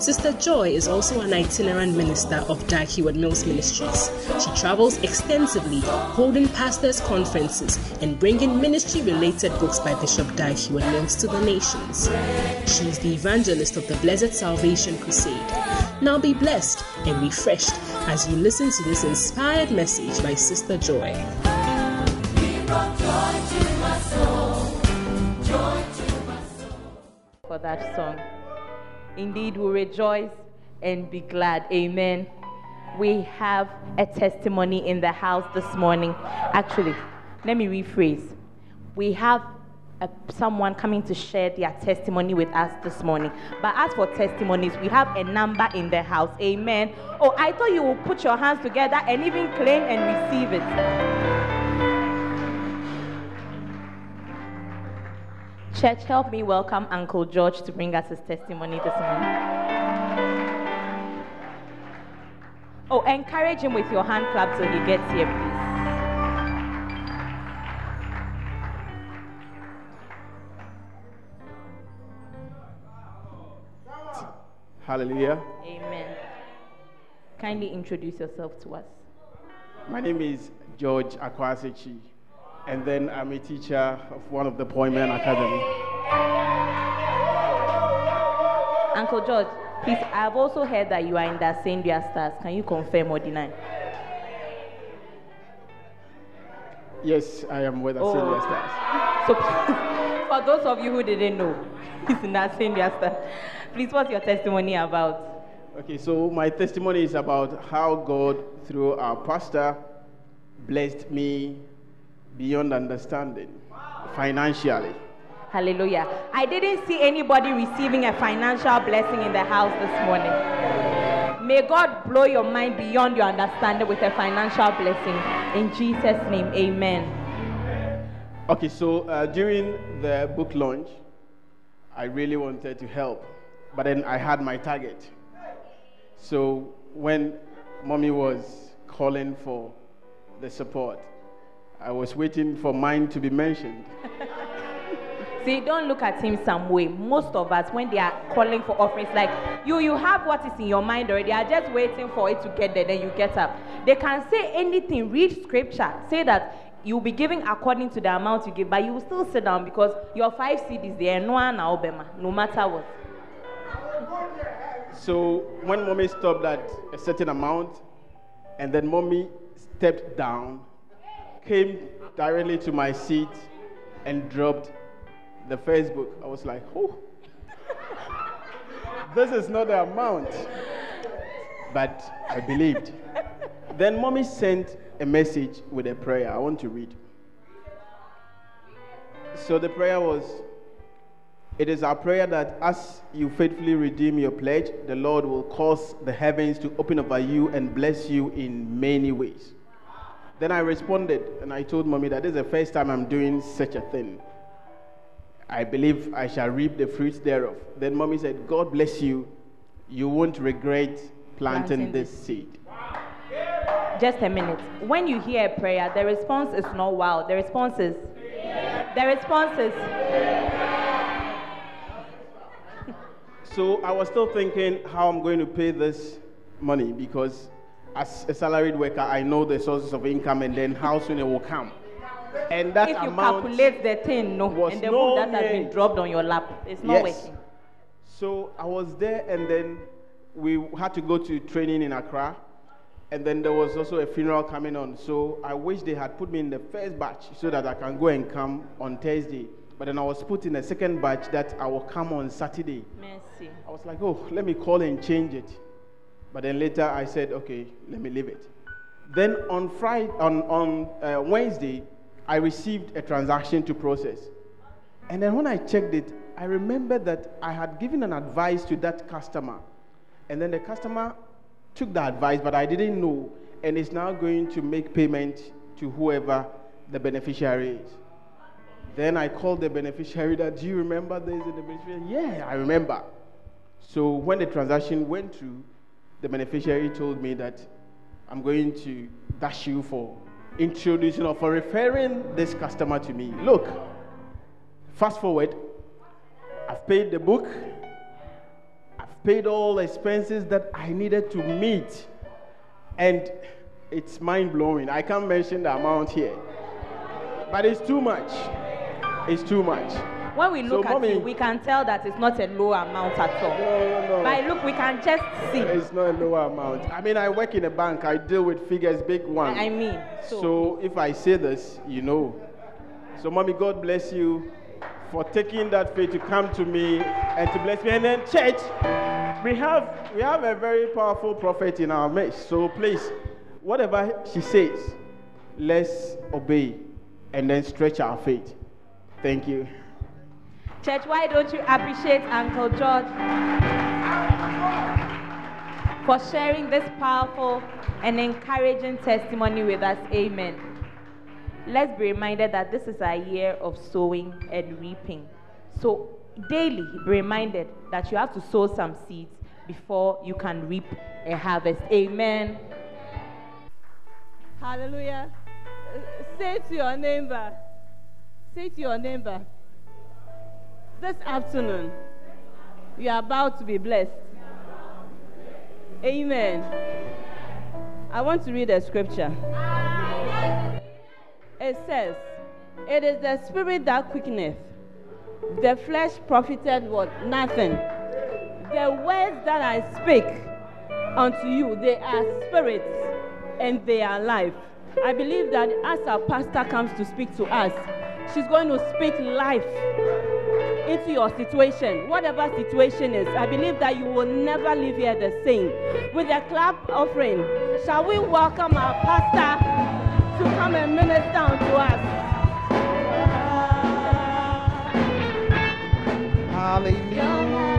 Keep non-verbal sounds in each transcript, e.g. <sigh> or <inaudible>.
Sister Joy is also an itinerant minister of Heward Mills Ministries. She travels extensively, holding pastors' conferences and bringing ministry related books by Bishop Heward Mills to the nations. She is the evangelist of the Blessed Salvation Crusade. Now be blessed and refreshed as you listen to this inspired message by Sister Joy. For that song. Indeed, we rejoice and be glad. Amen. We have a testimony in the house this morning. Actually, let me rephrase. We have a, someone coming to share their testimony with us this morning. But as for testimonies, we have a number in the house. Amen. Oh, I thought you would put your hands together and even claim and receive it. Church, help me welcome Uncle George to bring us his testimony this morning. Oh, encourage him with your hand clap till he gets here, please. Hallelujah. Amen. Kindly introduce yourself to us. My name is George Akwasechi, and then I'm a teacher of one of the Poimen Academy. Uncle George, please, I've also heard that you are in the Ascendia Stars. Can you confirm or deny? Yes, I am with the Oh. Stars. So, <laughs> for those of you who didn't know, <laughs> he's in the Ascendia Stars. Please, what's your testimony about? Okay, so my testimony is about how God, through our pastor, blessed me beyond understanding financially. Hallelujah. I didn't see anybody receiving a financial blessing in the house this morning. May God blow your mind beyond your understanding with a financial blessing. In Jesus' name, amen. Okay, so uh, during the book launch, I really wanted to help, but then I had my target. So when mommy was calling for the support, I was waiting for mine to be mentioned. <laughs> See, don't look at him some way. Most of us, when they are calling for offerings, like you, you have what is in your mind already. They are just waiting for it to get there, then you get up. They can say anything, read scripture, say that you'll be giving according to the amount you give, but you will still sit down because your five CDs there, no one Obama, no matter what. So when mommy stopped at a certain amount, and then mommy stepped down, came directly to my seat, and dropped the first book. I was like, oh, <laughs> this is not the amount. But I believed. then mommy sent a message with a prayer. I want to read. So the prayer was It is our prayer that as you faithfully redeem your pledge, the Lord will cause the heavens to open over you and bless you in many ways. Then I responded and I told mommy that this is the first time I'm doing such a thing. I believe I shall reap the fruits thereof. Then mommy said, God bless you. You won't regret planting, Planting this this seed. Just a minute. When you hear a prayer, the response is not wow. The response is. The response is. So I was still thinking how I'm going to pay this money because as a salaried worker, I know the sources of income and then how soon it will come. And that if you amount calculate the thing, no, was and the no that has been dropped on your lap, it's not Yes. working. So I was there, and then we had to go to training in Accra, and then there was also a funeral coming on. So I wish they had put me in the first batch so that I can go and come on Thursday. But then I was put in a second batch that I will come on Saturday. Merci. I was like, oh, let me call and change it. But then later I said, okay, let me leave it. Then on Friday, on, on uh, Wednesday, I received a transaction to process. And then when I checked it, I remembered that I had given an advice to that customer. And then the customer took the advice, but I didn't know, and is now going to make payment to whoever the beneficiary is. Then I called the beneficiary that, do you remember this in the beneficiary? Yeah, I remember. So when the transaction went through, the beneficiary told me that I'm going to dash you for introducing or for referring this customer to me. Look, fast forward, I've paid the book, I've paid all the expenses that I needed to meet, and it's mind blowing. I can't mention the amount here, but it's too much. It's too much. When we look So, at mommy- you, we can tell that it's not a low amount at all. No, no, no. By look, we can just see. It's not a lower amount. I mean, I work in a bank. I deal with figures, big ones. I mean, so, So if I say this, you know. So, mommy, God bless you for taking that faith to come to me and to bless me. And then, church, we have we have a very powerful prophet in our midst. So please, whatever she says, let's obey and then stretch our faith. Thank you. Church, why don't you appreciate Uncle George for sharing this powerful and encouraging testimony with us? Amen. Let's be reminded that this is a year of sowing and reaping. So, daily be reminded that you have to sow some seeds before you can reap a harvest. Amen. Hallelujah. Uh, Say to your neighbor, say to your neighbor, this afternoon, you are about to be blessed. Amen. I want to read a scripture. It says, It is the spirit that quickeneth, the flesh profited what? Nothing. The words that I speak unto you, they are spirits and they are life. I believe that as our pastor comes to speak to us, she's going to speak life into your situation, whatever situation is. I believe that you will never leave here the same. With a clap offering, shall we welcome our pastor to come and minister unto us? Hallelujah.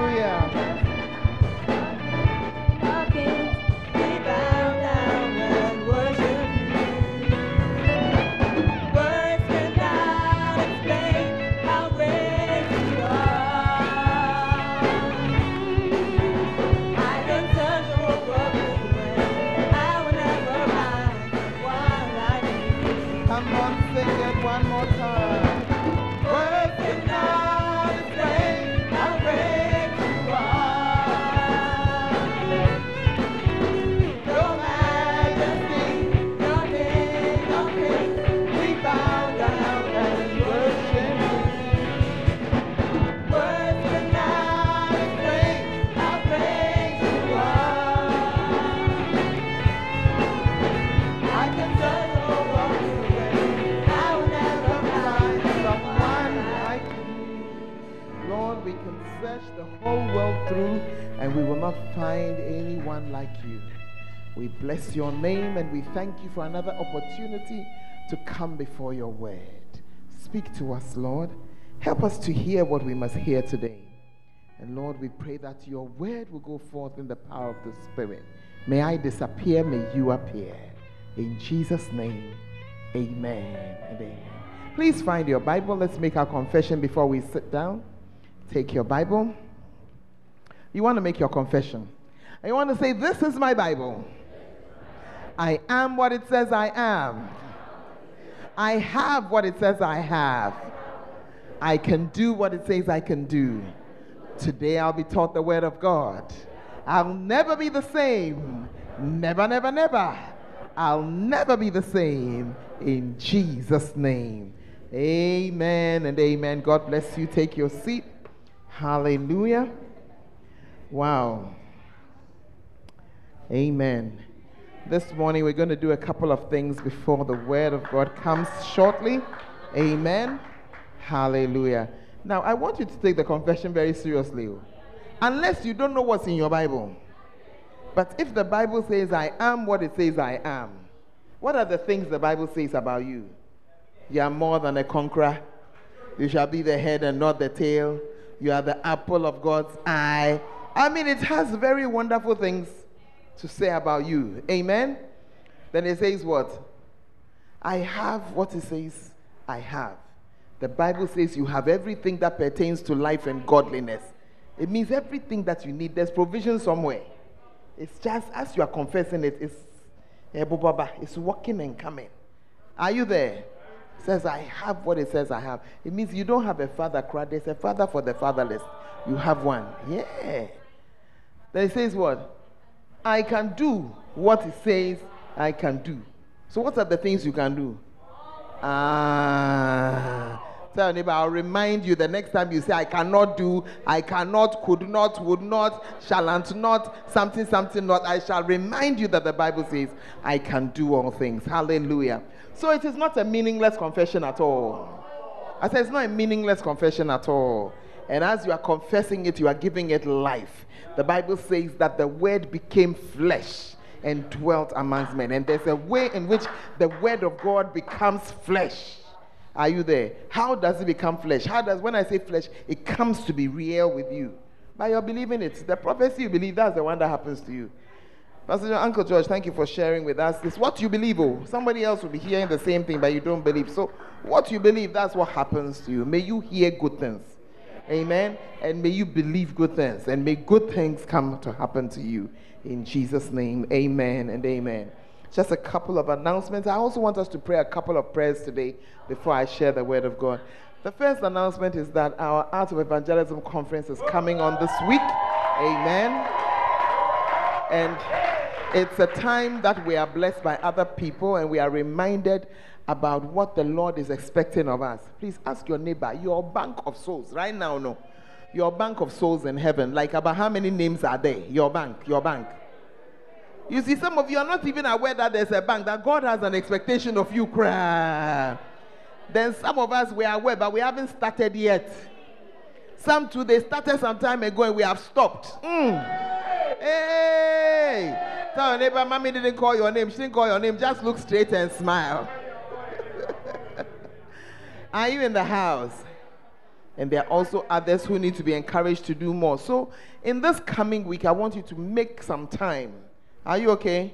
Not find anyone like you. We bless your name and we thank you for another opportunity to come before your word. Speak to us, Lord. Help us to hear what we must hear today. And Lord, we pray that your word will go forth in the power of the Spirit. May I disappear, may you appear. In Jesus' name, amen and amen. Please find your Bible. Let's make our confession before we sit down. Take your Bible. You want to make your confession. You want to say, This is my Bible. I am what it says I am. I have what it says I have. I can do what it says I can do. Today I'll be taught the word of God. I'll never be the same. Never, never, never. I'll never be the same. In Jesus' name. Amen and amen. God bless you. Take your seat. Hallelujah. Wow. Amen. This morning we're going to do a couple of things before the word of God comes shortly. Amen. Hallelujah. Now, I want you to take the confession very seriously. Unless you don't know what's in your Bible. But if the Bible says, I am what it says I am, what are the things the Bible says about you? You are more than a conqueror. You shall be the head and not the tail. You are the apple of God's eye. I mean, it has very wonderful things to say about you. Amen? Then it says what? I have what it says I have. The Bible says you have everything that pertains to life and godliness. It means everything that you need. There's provision somewhere. It's just as you are confessing it, it's, eh, it's working and coming. Are you there? It says, I have what it says I have. It means you don't have a father cry. There's a father for the fatherless. You have one. Yeah. Then it says what? I can do what it says I can do. So, what are the things you can do? Ah. Tell neighbor, I'll remind you the next time you say, I cannot do, I cannot, could not, would not, shalln't not, something, something not. I shall remind you that the Bible says, I can do all things. Hallelujah. So it is not a meaningless confession at all. I said, it's not a meaningless confession at all. And as you are confessing it, you are giving it life. The Bible says that the word became flesh and dwelt amongst men. And there's a way in which the word of God becomes flesh. Are you there? How does it become flesh? How does, when I say flesh, it comes to be real with you? By your believing it. The prophecy you believe, that's the one that happens to you. Pastor Uncle George, thank you for sharing with us. It's what you believe. Oh, somebody else will be hearing the same thing, but you don't believe. So, what you believe, that's what happens to you. May you hear good things. Amen. And may you believe good things. And may good things come to happen to you. In Jesus' name, amen and amen. Just a couple of announcements. I also want us to pray a couple of prayers today before I share the word of God. The first announcement is that our Art of Evangelism conference is coming on this week. Amen. And it's a time that we are blessed by other people and we are reminded about what the Lord is expecting of us. Please ask your neighbor, your bank of souls, right now, no your bank of souls in heaven. Like about how many names are there? Your bank, your bank. You see, some of you are not even aware that there's a bank, that God has an expectation of you. Cry. Then some of us we are aware, but we haven't started yet. Some too, they started some time ago and we have stopped. Mm. Hey! Tell your neighbor, mommy didn't call your name. She didn't call your name. Just look straight and smile. Are you in the house? and there are also others who need to be encouraged to do more. So, in this coming week, I want you to make some time. Are you okay?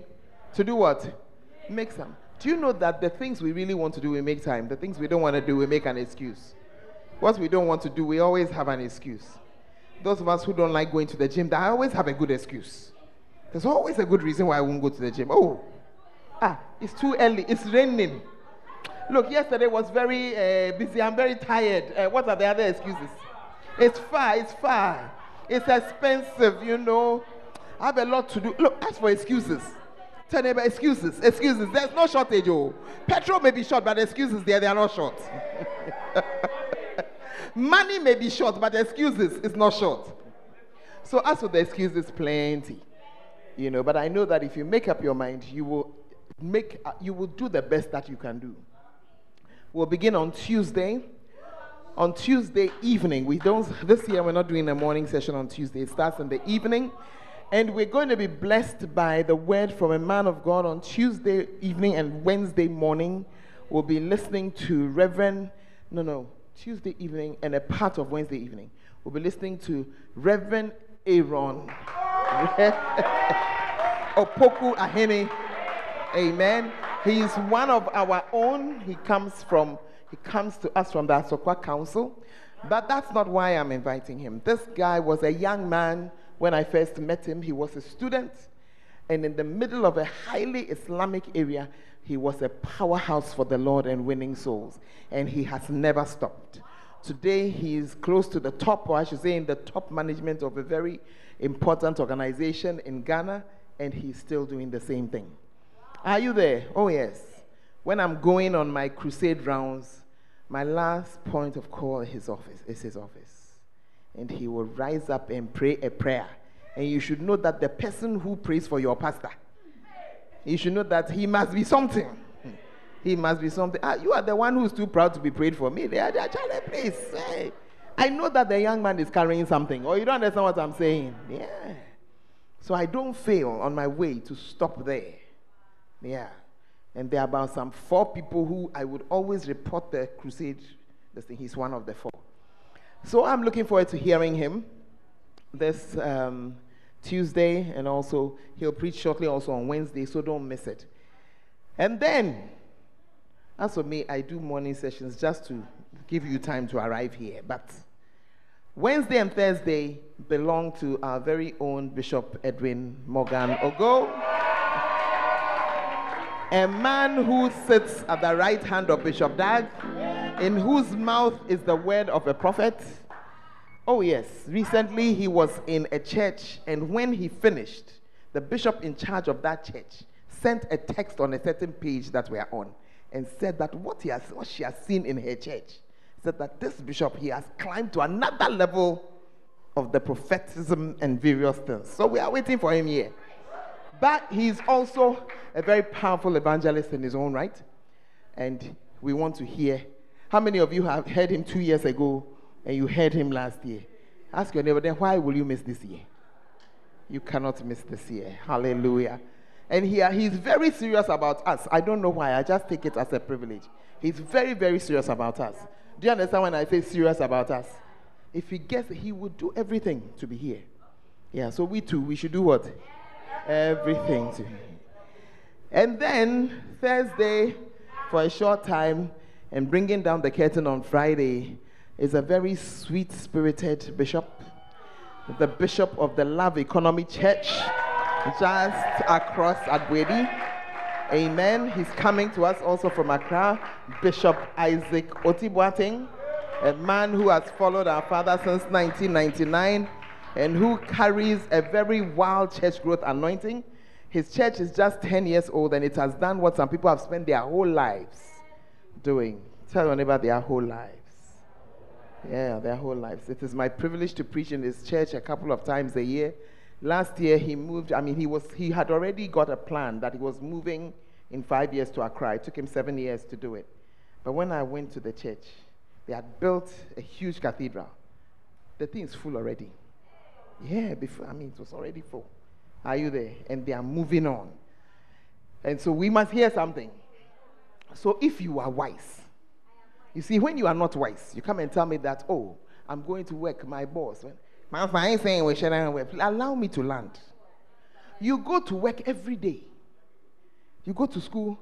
To do what? Make some. Do you know that the things we really want to do, we make time? The things we don't want to do, we make an excuse. What we don't want to do, we always have an excuse. Those of us who don't like going to the gym, they always have a good excuse. There's always a good reason why I won't go to the gym. Oh, ah, it's too early, it's raining. Look, yesterday was very uh, busy. I'm very tired. Uh, what are the other excuses? It's far. It's far. It's expensive, you know. I have a lot to do. Look, ask for excuses. Tell neighbor excuses. Excuses. There's no shortage, oh. Petrol may be short, but excuses there, they are not short. <laughs> Money may be short, but excuses is not short. So as for the excuses, plenty. You know, but I know that if you make up your mind, you will make uh, you will do the best that you can do. We'll begin on Tuesday. On Tuesday evening, we don't, this year we're not doing a morning session on Tuesday. It starts in the evening. And we're going to be blessed by the word from a man of God on Tuesday evening and Wednesday morning. We'll be listening to Reverend, no, no, Tuesday evening and a part of Wednesday evening. We'll be listening to Reverend Aaron <laughs> Opoku Ahene. Amen. He is one of our own. He comes from he comes to us from the Asokwa Council. But that's not why I'm inviting him. This guy was a young man when I first met him. He was a student, and in the middle of a highly Islamic area, he was a powerhouse for the Lord and winning souls. And he has never stopped. Today, he is close to the top, or I should say, in the top management of a very important organization in Ghana, and he's still doing the same thing. Are you there? Oh, yes. When I'm going on my crusade rounds, my last point of call is his office. Is his office. And he will rise up and pray a prayer. And you should know that the person who prays for your pastor, you should know that he must be something. He must be something. Ah, you are the one who's too proud to be prayed for me. They are, to please. Hey. I know that the young man is carrying something. Or you don't understand what I'm saying. Yeah. So I don't fail on my way to stop there. Yeah. And there are about some four people who I would always report the crusade. This thing, he's one of the four. So I'm looking forward to hearing him this um, Tuesday, and also he'll preach shortly also on Wednesday, so don't miss it. And then As for me, I do morning sessions just to give you time to arrive here. But Wednesday and Thursday belong to our very own Bishop Edwin Morgan Ogo, a man who sits at the right hand of Bishop Dag, in whose mouth is the word of a prophet. Oh, yes. Recently, he was in a church, and when he finished, the bishop in charge of that church sent a text on a certain page that we're on and said that what, he has, what she has seen in her church said that this bishop he has climbed to another level of the prophetism and various things. So we are waiting for him here. But he's also a very powerful evangelist in his own right. And we want to hear. How many of you have heard him two years ago and you heard him last year? Ask your neighbor, then why will you miss this year? You cannot miss this year. Hallelujah. And he, uh, he's very serious about us. I don't know why. I just take it as a privilege. He's very, very serious about us. Do you understand when I say serious about us? If he gets, he would do everything to be here. Yeah, so we too, we should do what? Everything to And then Thursday, for a short time, and bringing down the curtain on Friday, is a very sweet spirited bishop, the bishop of the Love Economy Church, just across at Wedi. Amen. He's coming to us also from Accra, Bishop Isaac Otibwating, a man who has followed our father since 1999 and who carries a very wild church growth anointing. His church is just 10 years old and it has done what some people have spent their whole lives doing. Tell your neighbor their whole lives. Yeah, their whole lives. It is my privilege to preach in his church a couple of times a year. Last year he moved, I mean, he, was, he had already got a plan that he was moving in five years to Accra. It took him seven years to do it. But when I went to the church, they had built a huge cathedral. The thing is full already. Yeah, before, I mean, it was already full. Are you there? And they are moving on. And so we must hear something. So if you are wise, you see, when you are not wise, you come and tell me that, oh, I'm going to work, my boss. My fine saying we should allow me to land. You go to work every day. You go to school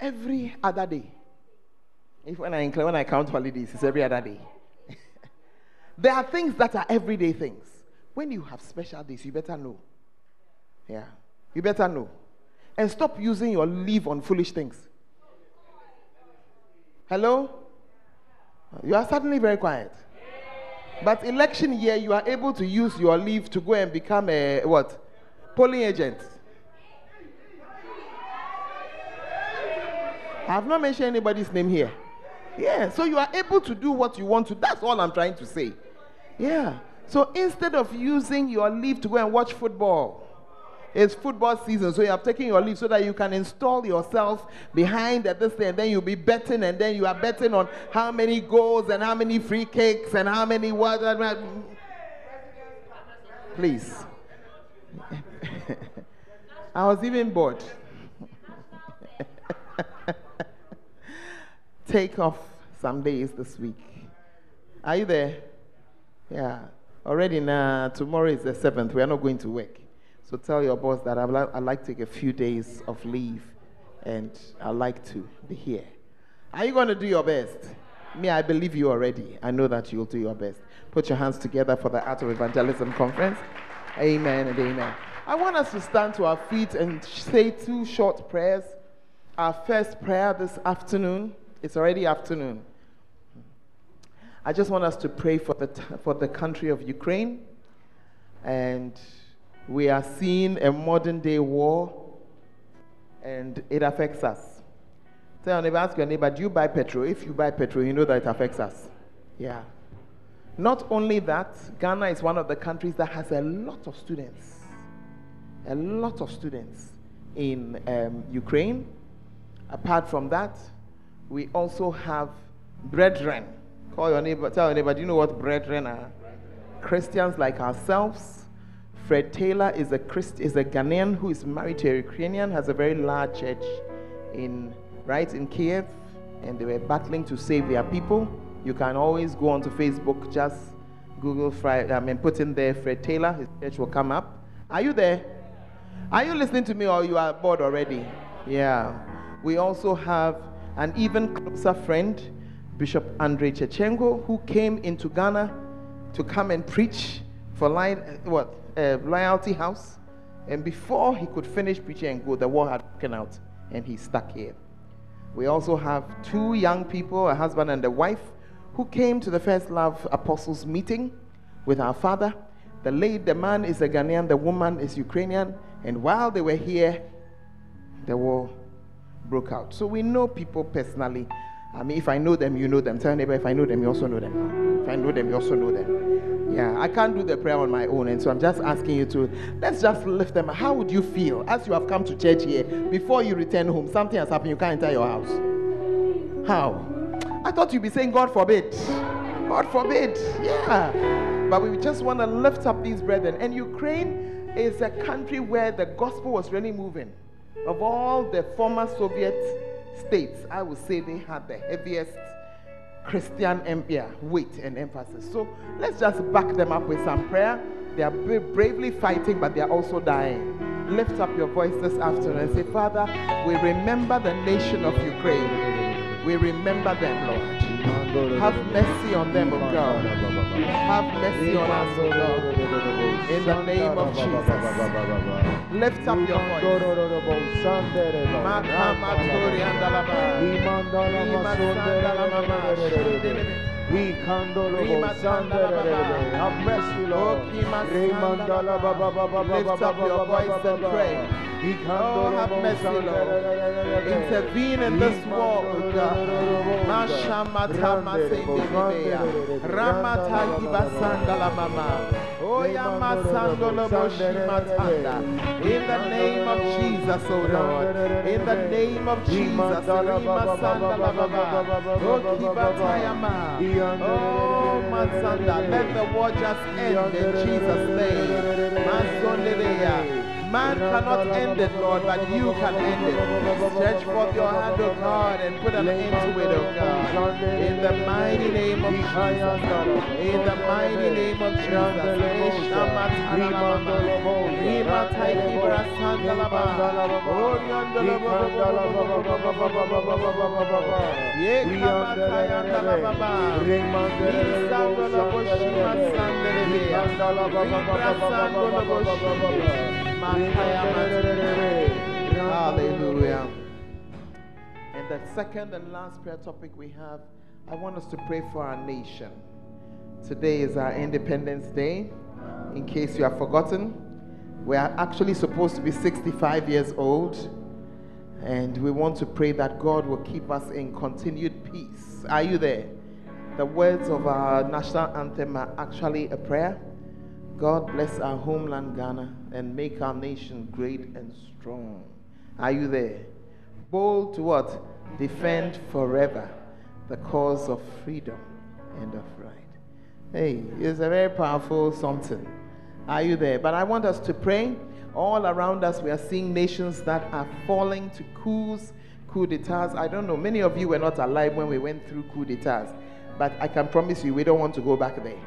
every other day. If when I when I count holidays, it's every other day. <laughs> there are things that are everyday things. When you have special days, you better know. Yeah. You better know. And stop using your leave on foolish things. Hello? You are suddenly very quiet. But election year, you are able to use your leave to go and become a what? Polling agent. I have not mentioned anybody's name here. Yeah, so you are able to do what you want to. That's all I'm trying to say. Yeah. So instead of using your leave to go and watch football, it's football season, so you have taken your leave so that you can install yourself behind at this thing, and then you'll be betting, and then you are betting on how many goals and how many free kicks and how many what. Please. <laughs> I was even bored. <laughs> Take off some days this week. Are you there? Yeah. Already now, tomorrow is the 7th. We are not going to work. So tell your boss that I'd like, I'd like to take a few days of leave and I'd like to be here. Are you going to do your best? Me, I believe you already. I know that you'll do your best. Put your hands together for the Art of Evangelism Conference. Amen and amen. I want us to stand to our feet and say two short prayers. Our first prayer this afternoon, it's already afternoon. I just want us to pray for the, for the country of Ukraine and we are seeing a modern day war and it affects us. Tell your neighbor, ask your neighbor, do you buy petrol? If you buy petrol, you know that it affects us. Yeah. Not only that, Ghana is one of the countries that has a lot of students. A lot of students in um, Ukraine. Apart from that, we also have brethren. Call your neighbor, tell your neighbor, do you know what brethren are? Christians like ourselves Fred Taylor is a Christ, is a Ghanaian who is married to a Ukrainian, has a very large church in right in Kiev, and they were battling to save their people. You can always go onto Facebook, just Google Fred, I mean, put in there Fred Taylor. His church will come up. Are you there? Are you listening to me, or you are bored already? Yeah. We also have an even closer friend, Bishop Andre Chechengo, who came into Ghana to come and preach for li- what uh, Loyalty House. And before he could finish preaching and go, the war had broken out, and he's stuck here. We also have two young people, a husband and a wife, who came to the First Love Apostles meeting with our father. The the man is a Ghanaian, the woman is Ukrainian, and while they were here, the war broke out. So we know people personally. I mean, if I know them, you know them. Tell neighbor, if I know them, you also know them. If I know them, you also know them. Yeah, I can't do the prayer on my own, and so I'm just asking you to let's just lift them. How would you feel as you have come to church here before you return home? Something has happened, you can't enter your house. How? I thought you'd be saying, God forbid. God forbid. Yeah. But we just want to lift up these brethren. And Ukraine is a country where the gospel was really moving. Of all the former Soviet states, I would say they had the heaviest Christian empire weight and emphasis. So let's just back them up with some prayer. They are bravely fighting, but they are also dying. Lift up your voice this afternoon and say, Father, we remember the nation of Ukraine. We remember them, Lord. Have mercy on them, O God. Have mercy on us, O God. In the name of Jesus. Lift up your voice. Makamatori andalaba. Imasandalama. We candolo sandere. Have mercy, Lord. Lift up your voice and pray. Oh, have mercy, Lord. Intervene in this war, O God. Mashamata masendelebea. Ramata kibasandala mama. Oya masandolo boshimatanda. In the name of Jesus, O Lord. In the name of Jesus. Rima sandala. O kibatayama. Oh, Mansanda, let the war just end in Jesus' name. Masondelea. Man cannot end it, Lord, but you can end it. Stretch forth your hand, O God, and put an end to it, O God. In the mighty name of Jesus. In the mighty name of Jesus. Hallelujah. And the second and last prayer topic we have, I want us to pray for our nation. Today is our Independence Day. In case you have forgotten, we are actually supposed to be 65 years old, and we want to pray that God will keep us in continued peace. Are you there? The words of our national anthem are actually a prayer. God bless our homeland Ghana and make our nation great and strong. Are you there? Bold to what? Defend forever the cause of freedom and of right. Hey, it's a very powerful something. Are you there? But I want us to pray. All around us, we are seeing nations that are falling to coups, coup d'etats. I don't know. Many of you were not alive when we went through coup d'etats. But I can promise you, we don't want to go back there.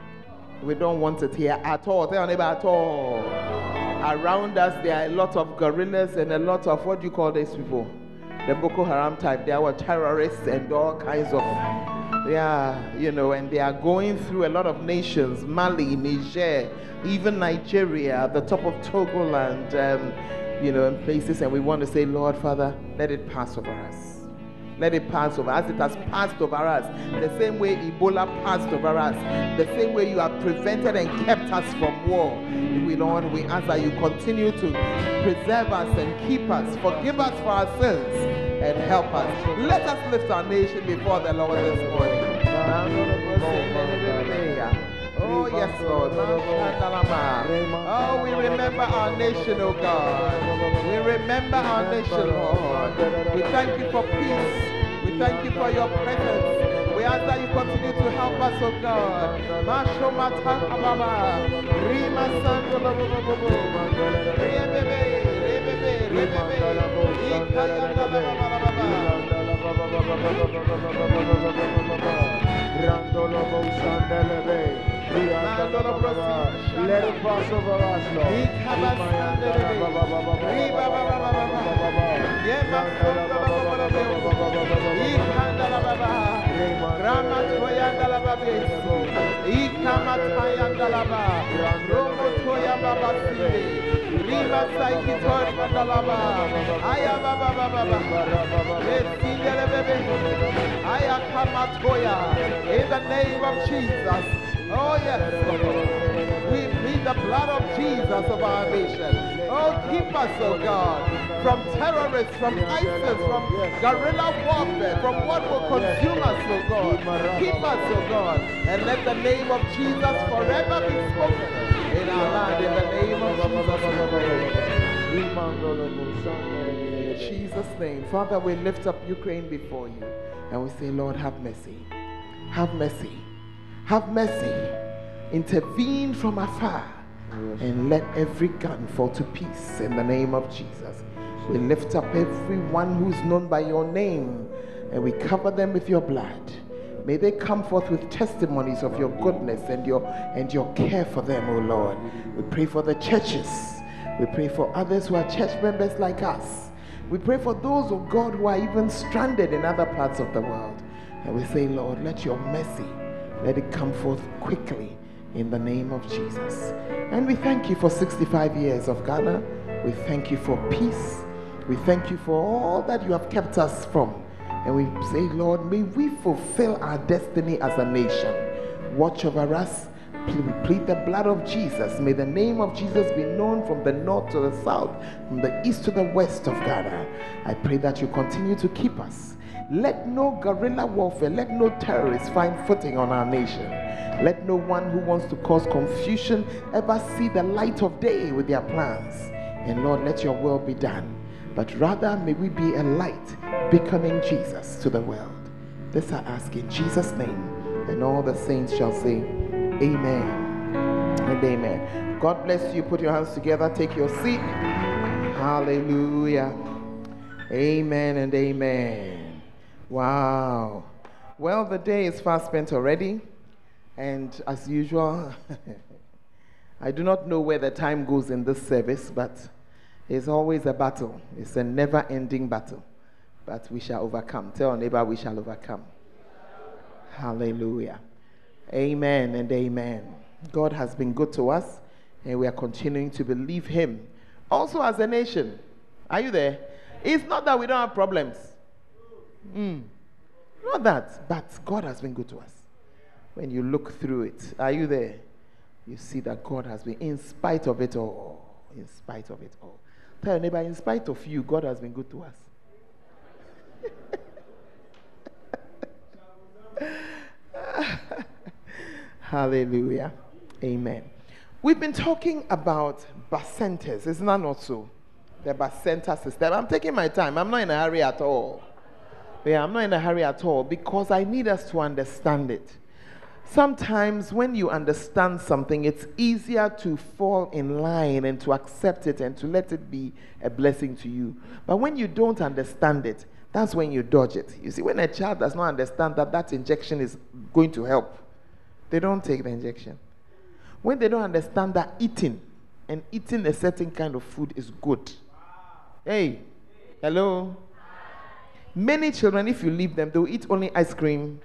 We don't want it here at all. Tell neighbor at all. Around us, there are a lot of guerrillas and a lot of what do you call these people? The Boko Haram type. There were terrorists and all kinds of, yeah, you know, and they are going through a lot of nations Mali, Niger, even Nigeria, the top of Togoland, um, you know, and places. And we want to say, Lord, Father, let it pass over us. Let it pass over as it has passed over us. The same way Ebola passed over us. The same way you have prevented and kept us from war. We, Lord, we ask that you continue to preserve us and keep us. Forgive us for our sins and help us. Let us lift our nation before the Lord this morning. Oh, yes, Lord. Oh, we remember our nation, oh God. We remember our nation, Lord. We thank you for peace. We thank you for your presence. We ask that you continue to help us, oh God. Masho matan ababa. Rima santo lo bo bo bo bo. Rebebe, rebebe, rebebe. Ikayanda la ba ba ba ba. Randolo Sandelebe. Let it pass over us, Lord. Ikamatayandalaba besi. Ikamatayandalaba. Romotoya baba sile. Riba saikitor mandalaba. Aya baba baba baba. Besindele bebe. Aya kamatoya. In the name of Jesus. Oh yes. We plead the blood of Jesus of our nation. Oh, keep us, oh God, from terrorists, from ISIS, from guerrilla warfare, from what will consume us, oh God. Keep us, oh God, and let the name of Jesus forever be spoken in our land. In the name of Jesus. In Jesus' name. Father, we lift up Ukraine before you and we say, Lord, have mercy. Have mercy. Have mercy. Intervene from afar and let every gun fall to peace in the name of Jesus. We lift up everyone who's known by your name and we cover them with your blood. May they come forth with testimonies of your goodness and your and your care for them, O Lord. We pray for the churches. We pray for others who are church members like us. We pray for those, oh God, who are even stranded in other parts of the world. And we say, Lord, let your mercy, let it come forth quickly in the name of Jesus. And we thank you for 65 years of Ghana. We thank you for peace. We thank you for all that you have kept us from. And we say, Lord, may we fulfill our destiny as a nation. Watch over us. We plead the blood of Jesus. May the name of Jesus be known from the north to the south, from the east to the west of Ghana. I pray that you continue to keep us. Let no guerrilla warfare, let no terrorists find footing on our nation. Let no one who wants to cause confusion ever see the light of day with their plans. And Lord, let your will be done. But rather, may we be a light beckoning Jesus to the world. This I ask in Jesus' name. And all the saints shall say, Amen and amen. God bless you. Put your hands together. Take your seat. Hallelujah. Amen and amen. Wow. Well, the day is fast spent already. And as usual, <laughs> I do not know where the time goes in this service, but it's always a battle. It's a never ending battle. But we shall overcome. Tell our neighbor, we shall overcome. Hallelujah. Amen and amen. God has been good to us, and we are continuing to believe Him. Also, as a nation, are you there? It's not that we don't have problems. Mm. Not that, but God has been good to us. When you look through it, are you there? You see that God has been, in spite of it all, in spite of it all. Tell your neighbor, in spite of you, God has been good to us. <laughs> Hallelujah. Amen. We've been talking about bacentas, isn't that not so? The bacenta system. I'm taking my time. I'm not in a hurry at all. Yeah, I'm not in a hurry at all because I need us to understand it. Sometimes when you understand something, it's easier to fall in line and to accept it and to let it be a blessing to you. But when you don't understand it, that's when you dodge it. You see, when a child does not understand that that injection is going to help, they don't take the injection. When they don't understand that eating and eating a certain kind of food is good. Hey, hello? Many children, if you leave them, they'll eat only ice cream,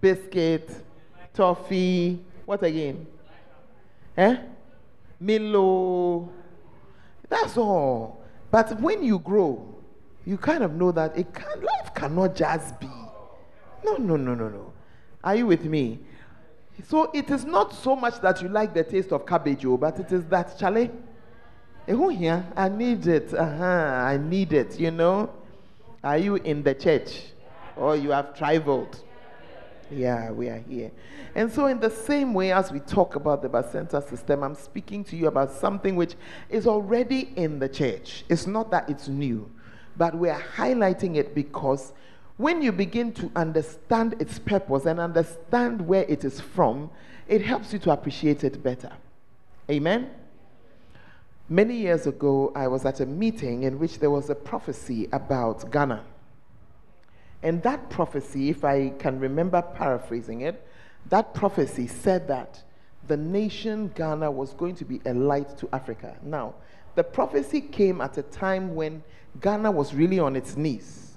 biscuit, toffee, what again? Eh? Milo. That's all. But when you grow, you kind of know that it can, life cannot just be. No, no, no, no, no. Are you with me? So it is not so much that you like the taste of cabbage, oh, but it is that, Charlie, who here? I need it. Uh-huh, I need it, you know? Are you in the church? Or you have traveled? Yeah, we are here. And so, in the same way as we talk about the Bacenta system, I'm speaking to you about something which is already in the church. It's not that it's new, but we are highlighting it because when you begin to understand its purpose and understand where it is from, it helps you to appreciate it better. Amen? Many years ago, I was at a meeting in which there was a prophecy about Ghana. And that prophecy, if I can remember paraphrasing it, that prophecy said that the nation Ghana was going to be a light to Africa. Now, the prophecy came at a time when Ghana was really on its knees.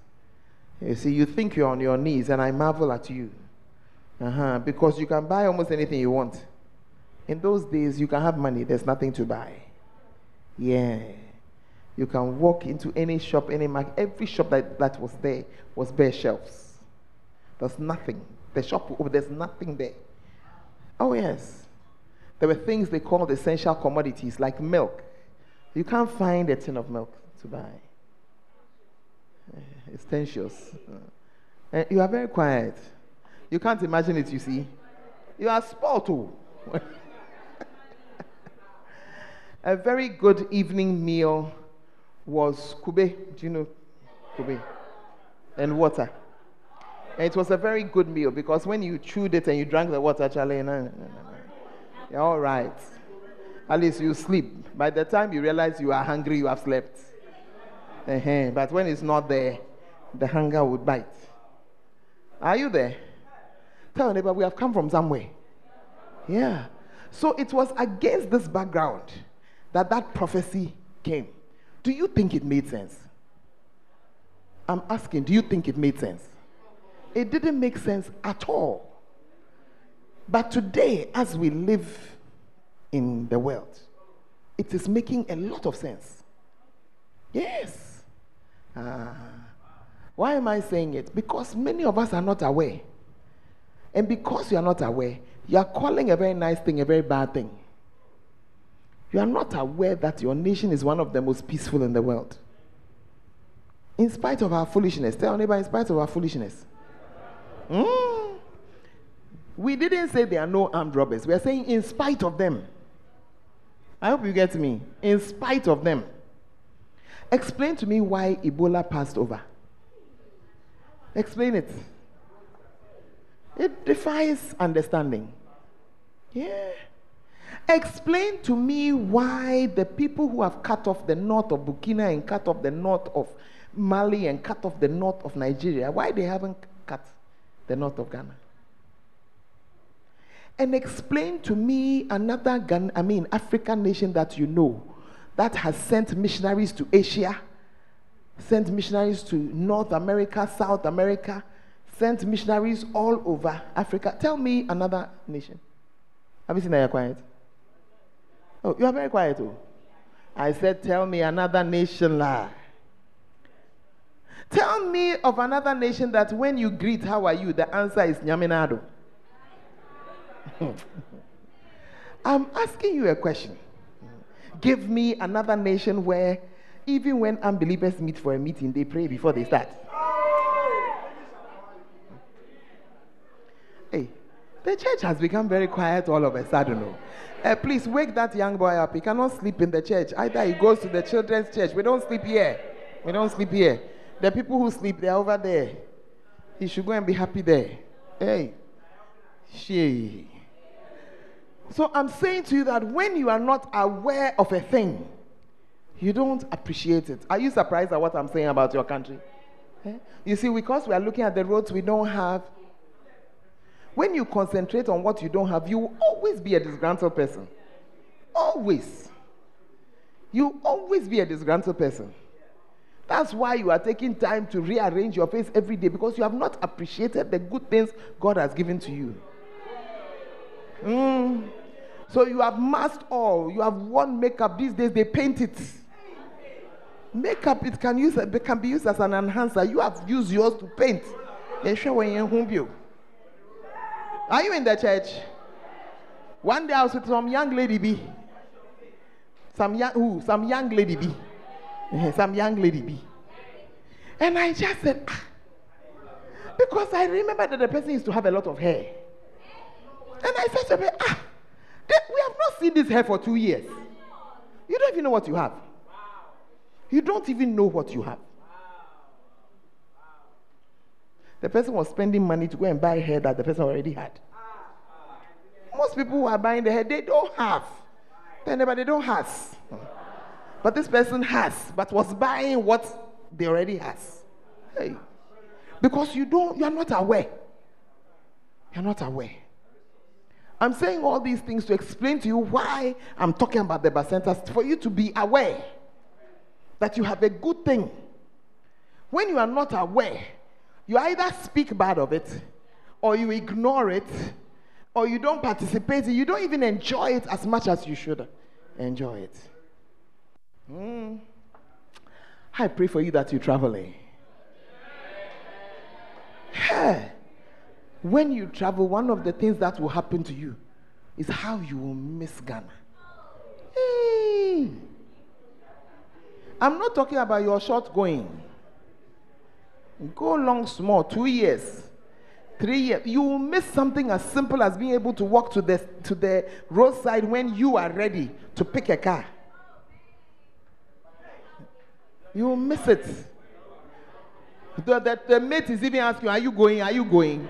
You see, you think you're on your knees, and I marvel at you. Uh-huh, because you can buy almost anything you want. In those days, you can have money, there's nothing to buy. Yeah. You can walk into any shop, any market, every shop that, that was there was bare shelves. There's nothing. The shop, there's nothing there. Oh, yes. There were things they called essential commodities like milk. You can't find a tin of milk to buy. Eh, it's tensious. Uh, you are very quiet. You can't imagine it, you see. You are too. <laughs> a very good evening meal was kube. Do you know kube? And water. And it was a very good meal because when you chewed it and you drank the water, Charlie, no, no, no, you're all right. At least you sleep. By the time you realize you are hungry, you have slept. Uh-huh. But when it's not there, the hunger would bite. Are you there? Tell your neighbor, we have come from somewhere. Yeah. So it was against this background that that prophecy came. Do you think it made sense? I'm asking, do you think it made sense? It didn't make sense at all. But today, as we live in the world, it is making a lot of sense. Yes. Uh, why am I saying it? Because many of us are not aware. And because you are not aware, you are calling a very nice thing a very bad thing. You are not aware that your nation is one of the most peaceful in the world. In spite of our foolishness, tell neighbor, in spite of our foolishness. Mm. We didn't say there are no armed robbers. We are saying in spite of them. I hope you get me. In spite of them. Explain to me why Ebola passed over. Explain it. It defies understanding. Yeah. Explain to me why the people who have cut off the north of Burkina and cut off the north of Mali and cut off the north of Nigeria, why they haven't cut the north of Ghana? And explain to me another Ghana, I mean African nation that you know that has sent missionaries to Asia, sent missionaries to North America, South America, sent missionaries all over Africa. Tell me another nation. Have you seen that you're quiet? Oh, you are very quiet. Oh. I said, Tell me another nation lie. Tell me of another nation that when you greet, how are you? The answer is Nyaminado. <laughs> I'm asking you a question. Give me another nation where even when unbelievers meet for a meeting, they pray before they start. Hey, the church has become very quiet all of a sudden. Oh. Uh, please wake that young boy up. He cannot sleep in the church. Either he goes to the children's church. We don't sleep here. We don't sleep here. The people who sleep, they're over there. He should go and be happy there. Hey, she. So I'm saying to you that when you are not aware of a thing, you don't appreciate it. Are you surprised at what I'm saying about your country? Eh? You see, because we are looking at the roads we don't have, when you concentrate on what you don't have, you will always be a disgruntled person. Always. You always be a disgruntled person. That's why you are taking time to rearrange your face every day because you have not appreciated the good things God has given to you. Mm. So you have masked all. You have worn makeup. These days they paint it. Makeup it can use it can be used as an enhancer. You have used yours to paint. Are you in the church? One day I was with some young lady B. Some young who? Some young lady B. Some young lady B. And I just said, ah. Because I remember that the person used to have a lot of hair. And I said to her, ah, we have not seen this hair for two years. You don't even know what you have. You don't even know what you have. The person was spending money to go and buy hair that the person already had. Most people who are buying the hair, they don't have. Never, they don't have. But this person has, but was buying what they already has. Hey. Because you don't, you are not aware. You're not aware. I'm saying all these things to explain to you why I'm talking about the bacentas, for you to be aware that you have a good thing. When you are not aware, you either speak bad of it or you ignore it, or you don't participate, you don't even enjoy it as much as you should enjoy it. Mm. I pray for you that you travel. Eh? Hey, when you travel, one of the things that will happen to you is how you will miss Ghana. Hey. I'm not talking about your short going. Go long, small, two years, three years. You will miss something as simple as being able to walk to the, to the roadside when you are ready to pick a car. You will miss it. The, the, the mate is even asking, Are you going? Are you going?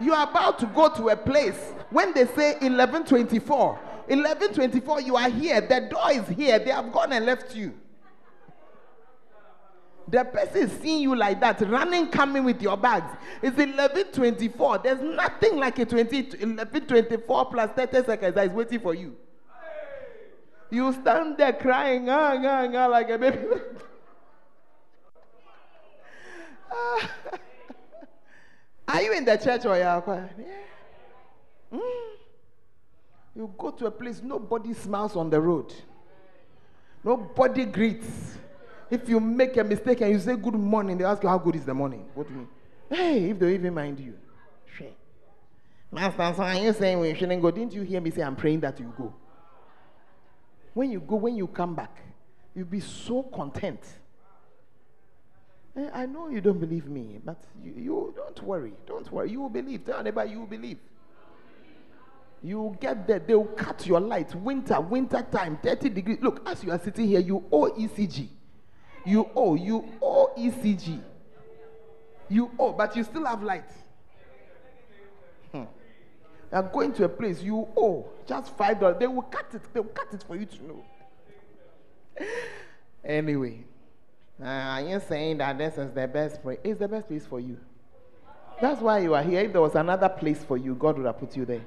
You are about to go to a place when they say 1124. 1124, you are here. The door is here. They have gone and left you. The person is seeing you like that, running, coming with your bags. It's 1124. There's nothing like a 20, 1124 plus 30 seconds that is waiting for you. You stand there crying, ah, ah, ah, like a baby. <laughs> Are you in the church or you are quiet? Yeah. Mm. You go to a place, nobody smiles on the road. Nobody greets. If you make a mistake and you say good morning, they ask you how good is the morning. What do you mean? Hey, if they even mind you. Shit. Master, so are you saying we shouldn't go? Didn't you hear me say I'm praying that you go? When you go, when you come back, you'll be so content. Eh, I know you don't believe me, but you, you don't worry. Don't worry. You will believe. Tell anybody you will believe. You will get there, they will cut your light. Winter, winter time, 30 degrees. Look, as you are sitting here, you owe ECG. You owe, you owe ECG. You owe, but you still have light. Hmm. You are going to a place you owe just five dollars. They will cut it. They will cut it for you to know. <laughs> anyway, uh, are you saying that this is the best place? It's the best place for you. That's why you are here. If there was another place for you, God would have put you there.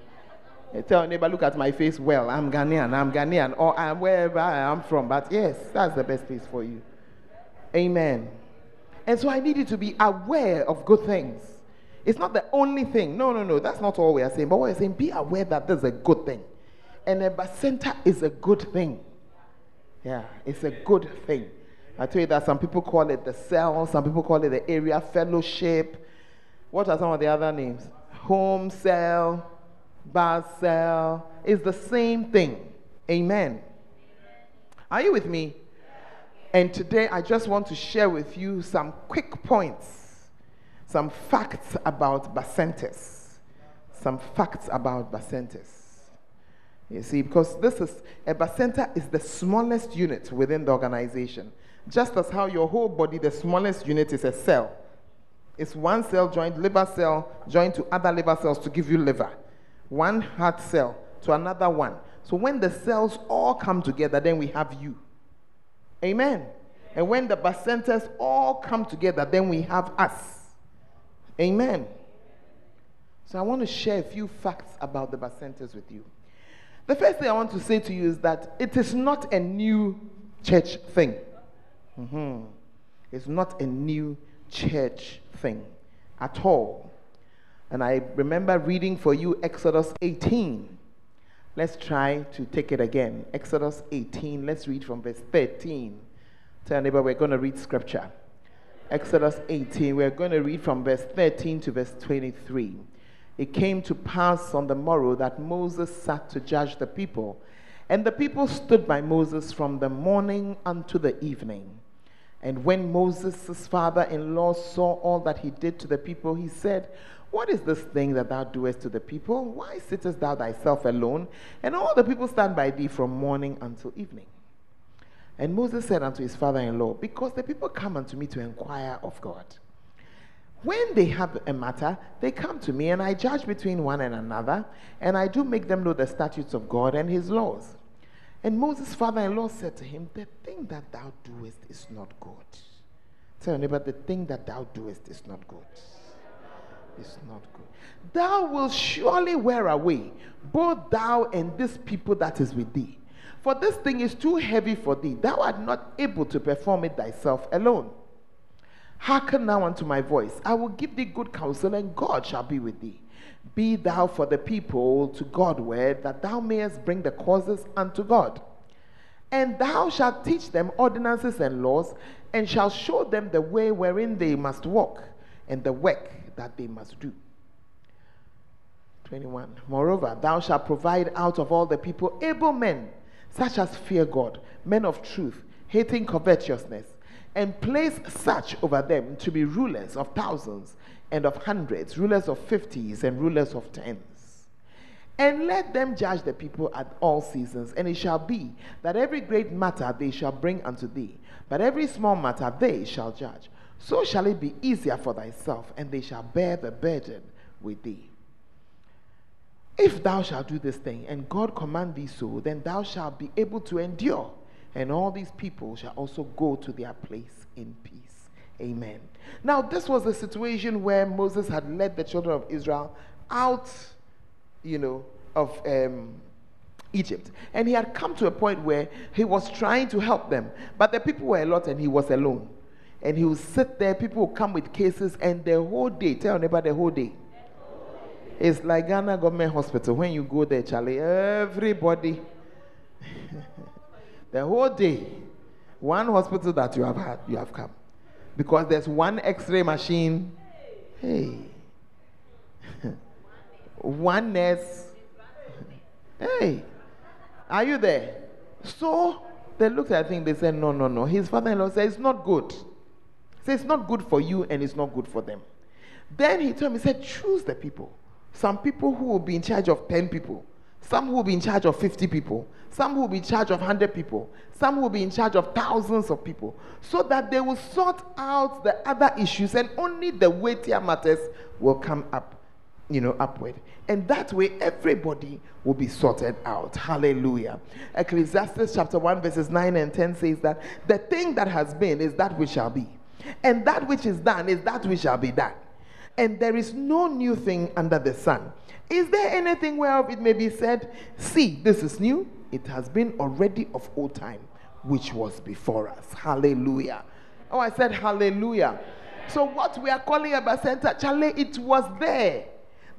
You tell neighbor, look at my face. Well, I'm Ghanaian. I'm Ghanaian, or I'm wherever I am from. But yes, that's the best place for you. Amen. And so I need you to be aware of good things. It's not the only thing. No, no, no. That's not all we are saying. But we're saying be aware that there's a good thing. And Bacenta is a good thing. Yeah, it's a good thing. I tell you that some people call it the cell, some people call it the area fellowship. What are some of the other names? Home cell, bar cell. It's the same thing. Amen. Are you with me? And today I just want to share with you some quick points, some facts about Bacentas. Some facts about Bacentas. You see, because this is a Bacenta is the smallest unit within the organization. Just as how your whole body, the smallest unit is a cell. It's one cell joined, liver cell joined to other liver cells to give you liver. One heart cell to another one. So when the cells all come together, then we have you. Amen. And when the bacentas all come together, then we have us. Amen. So I want to share a few facts about the bacentas with you. The first thing I want to say to you is that it is not a new church thing. Mm-hmm. It's not a new church thing at all. And I remember reading for you Exodus 18. Let's try to take it again. Exodus 18. Let's read from verse 13. Tell your neighbor we're going to read scripture. Exodus 18. We're going to read from verse 13 to verse 23. It came to pass on the morrow that Moses sat to judge the people. And the people stood by Moses from the morning unto the evening. And when Moses' father in law saw all that he did to the people, he said, What is this thing that thou doest to the people? Why sittest thou thyself alone? And all the people stand by thee from morning until evening. And Moses said unto his father in law, Because the people come unto me to inquire of God. When they have a matter, they come to me, and I judge between one and another, and I do make them know the statutes of God and his laws. And Moses' father in law said to him, The thing that thou doest is not good. Tell your neighbor, the thing that thou doest is not good. It's not good. Thou wilt surely wear away, both thou and this people that is with thee. For this thing is too heavy for thee. Thou art not able to perform it thyself alone. Hearken now unto my voice. I will give thee good counsel, and God shall be with thee. Be thou for the people to Godward, that thou mayest bring the causes unto God. And thou shalt teach them ordinances and laws, and shalt show them the way wherein they must walk, and the work that they must do. 21. Moreover, thou shalt provide out of all the people able men, such as fear God, men of truth, hating covetousness, and place such over them to be rulers of thousands and of hundreds, rulers of fifties and rulers of tens. And let them judge the people at all seasons, and it shall be that every great matter they shall bring unto thee, but every small matter they shall judge. So shall it be easier for thyself, and they shall bear the burden with thee. If thou shalt do this thing, and God command thee so, then thou shalt be able to endure, and all these people shall also go to their place in peace. Amen. Now, this was a situation where Moses had led the children of Israel out, you know, of um, Egypt. And he had come to a point where he was trying to help them, but the people were a lot and he was alone. And he would sit there, people would come with cases, and the whole day, tell neighbor the whole day. It's like Ghana Government Hospital. When you go there, Charlie, everybody, <laughs> the whole day, one hospital that you have had, you have come. Because there's one x-ray machine. Hey. <laughs> One nurse. Hey. Are you there? So they looked at him they said no no no. His father-in-law said it's not good said it's not good for you and it's not good for them then he told me he said choose the people some people who will be in charge of 10 people some who will be in charge of 50 people some who will be in charge of 100 people some who will be in charge of thousands of people, so that they will sort out the other issues and only the weightier matters will come up, you know, upward. And that way, everybody will be sorted out. Hallelujah. Ecclesiastes chapter 1, verses 9 and 10 says that the thing that has been is that which shall be, and that which is done is that which shall be done. And there is no new thing under the sun. Is there anything whereof it may be said, See, this is new? It has been already of old time which was before us. Hallelujah. Oh, I said hallelujah. So, what we are calling Bacenta, Charlie, it was there.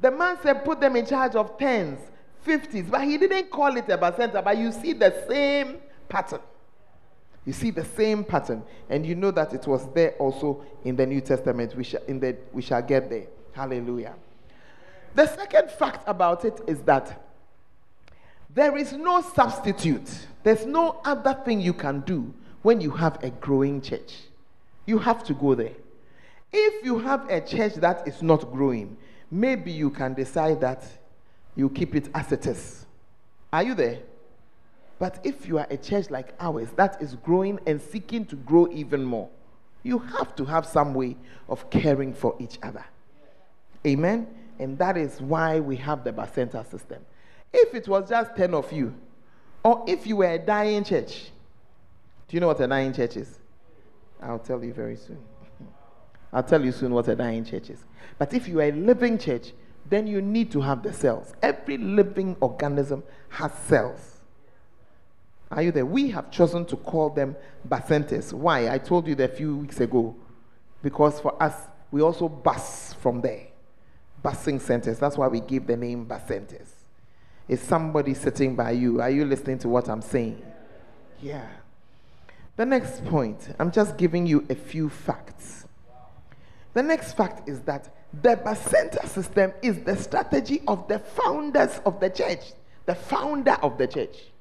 The man said, put them in charge of tens, fifties, but he didn't call it Bacenta. But you see the same pattern. You see the same pattern, and you know that it was there also in the New Testament. We shall, in the, we shall get there. Hallelujah. The second fact about it is that there is no substitute. There's no other thing you can do when you have a growing church. You have to go there. If you have a church that is not growing, maybe you can decide that you keep it as it is. Are you there? But if you are a church like ours that is growing and seeking to grow even more, you have to have some way of caring for each other. Amen? And that is why we have the Bacenta system. If it was just 10 of you, or if you were a dying church, do you know what a dying church is? I'll tell you very soon. <laughs> I'll tell you soon what a dying church is. But if you are a living church, then you need to have the cells. Every living organism has cells. Are you there? We have chosen to call them bacentas. Why? I told you that a few weeks ago. Because for us, we also bus from there. Busing centers. That's why we give the name bacentas. Is somebody sitting by you? Are you listening to what I'm saying? Yeah. The next point, I'm just giving you a few facts. The next fact is that the Bacenta system is the strategy of the founders of the church. The founder of the church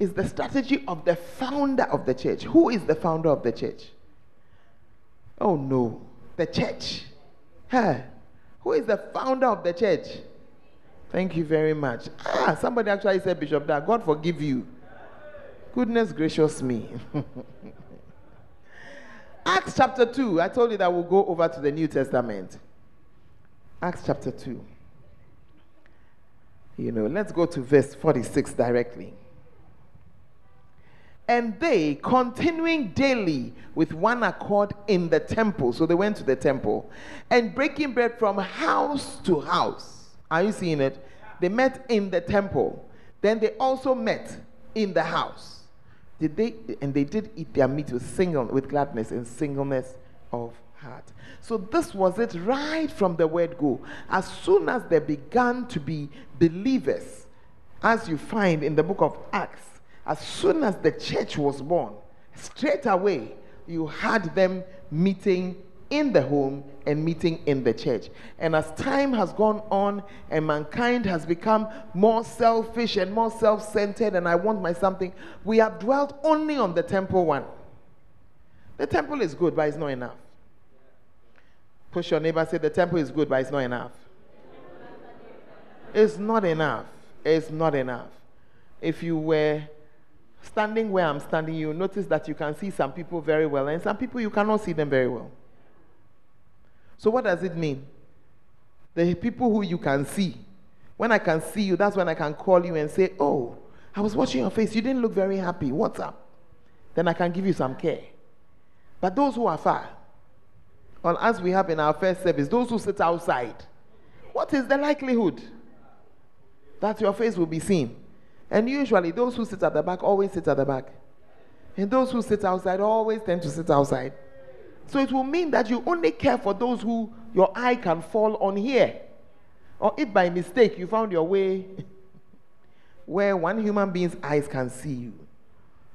is the strategy of the founder of the church. Who is the founder of the church? Oh no, the church. Huh? Who is the founder of the church? Thank you very much. Ah, somebody actually said, Bishop, that God forgive you. Goodness gracious me. <laughs> Acts chapter 2. I told you that we'll go over to the New Testament. Acts chapter 2. You know, let's go to verse 46 directly. And they, continuing daily with one accord in the temple, so they went to the temple, and breaking bread from house to house are you seeing it? They met in the temple. Then they also met in the house. did they and they did eat their meat with single with gladness and singleness of heart. So this was it right from the word go. As soon as they began to be believers, as you find in the book of Acts, as soon as the church was born, straight away you had them meeting in the home and meeting in the church. And as time has gone on and mankind has become more selfish and more self centered, and I want my something, we have dwelt only on the temple one. The temple is good, but it's not enough. Push your neighbor, say, The temple is good, but it's not enough. It's not enough. It's not enough. If you were standing where I'm standing, you notice that you can see some people very well, and some people you cannot see them very well. So, what does it mean? The people who you can see, when I can see you, that's when I can call you and say, Oh, I was watching your face. You didn't look very happy. What's up? Then I can give you some care. But those who are far, well, as we have in our first service, those who sit outside, what is the likelihood that your face will be seen? And usually, those who sit at the back always sit at the back. And those who sit outside always tend to sit outside. So it will mean that you only care for those who your eye can fall on here. Or if by mistake you found your way <laughs> where one human being's eyes can see you.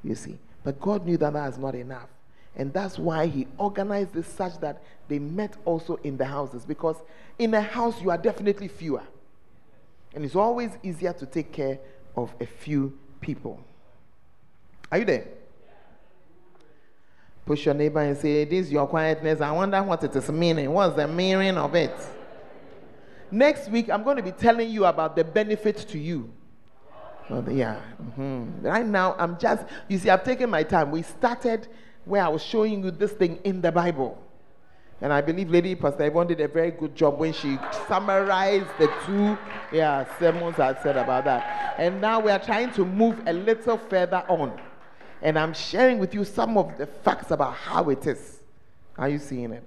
You see. But God knew that that is not enough. And that's why he organized this such that they met also in the houses. Because in a house, you are definitely fewer. And it's always easier to take care of a few people. Are you there? Push your neighbor and say, This is your quietness. I wonder what it is meaning. What's the meaning of it? Next week, I'm going to be telling you about the benefit to you. Oh, yeah. Mm-hmm. Right now, I'm just, you see, I've taken my time. We started where I was showing you this thing in the Bible. And I believe Lady Pastor Yvonne did a very good job when she summarized the two yeah, sermons I said about that. And now we are trying to move a little further on. And I'm sharing with you some of the facts about how it is. Are you seeing it?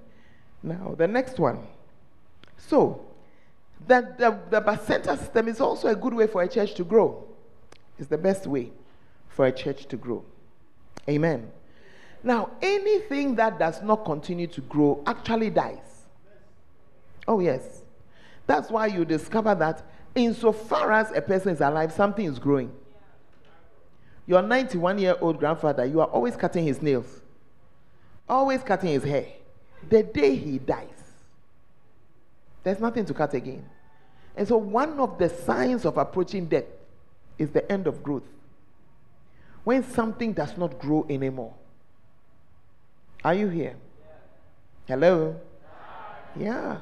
Now, the next one. So, the, the, the Bacenta system is also a good way for a church to grow. It's the best way for a church to grow. Amen. Now, anything that does not continue to grow actually dies. Oh, yes. That's why you discover that insofar as a person is alive, something is growing. Your 91 year old grandfather, you are always cutting his nails, always cutting his hair. The day he dies, there's nothing to cut again. And so, one of the signs of approaching death is the end of growth. When something does not grow anymore. Are you here? Hello? Yeah.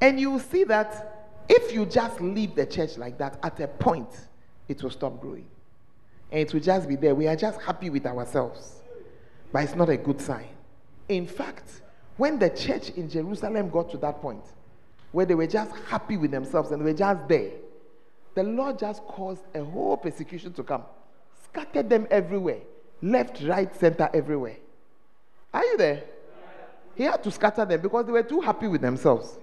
And you see that if you just leave the church like that, at a point, it will stop growing. And it will just be there. We are just happy with ourselves. But it's not a good sign. In fact, when the church in Jerusalem got to that point, where they were just happy with themselves and they were just there, the Lord just caused a whole persecution to come, scattered them everywhere, left, right, center, everywhere. Are you there? He had to scatter them because they were too happy with themselves.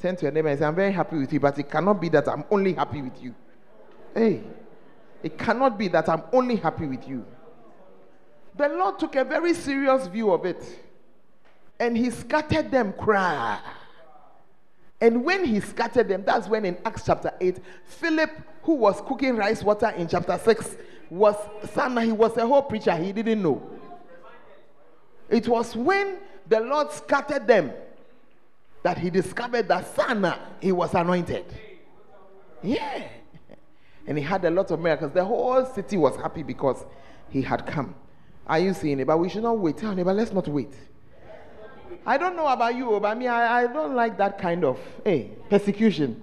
Turn to your neighbor and say, I'm very happy with you, but it cannot be that I'm only happy with you. Hey, it cannot be that I'm only happy with you. The Lord took a very serious view of it and he scattered them cry. And when he scattered them, that's when in Acts chapter 8, Philip, who was cooking rice water in chapter 6, was son, he was a whole preacher, he didn't know. It was when the Lord scattered them that he discovered that Sana, he was anointed. Yeah. And he had a lot of miracles. The whole city was happy because he had come. Are you seeing it? But we should not wait. Tell me, but let's not wait. I don't know about you, but me, I, I don't like that kind of hey, persecution.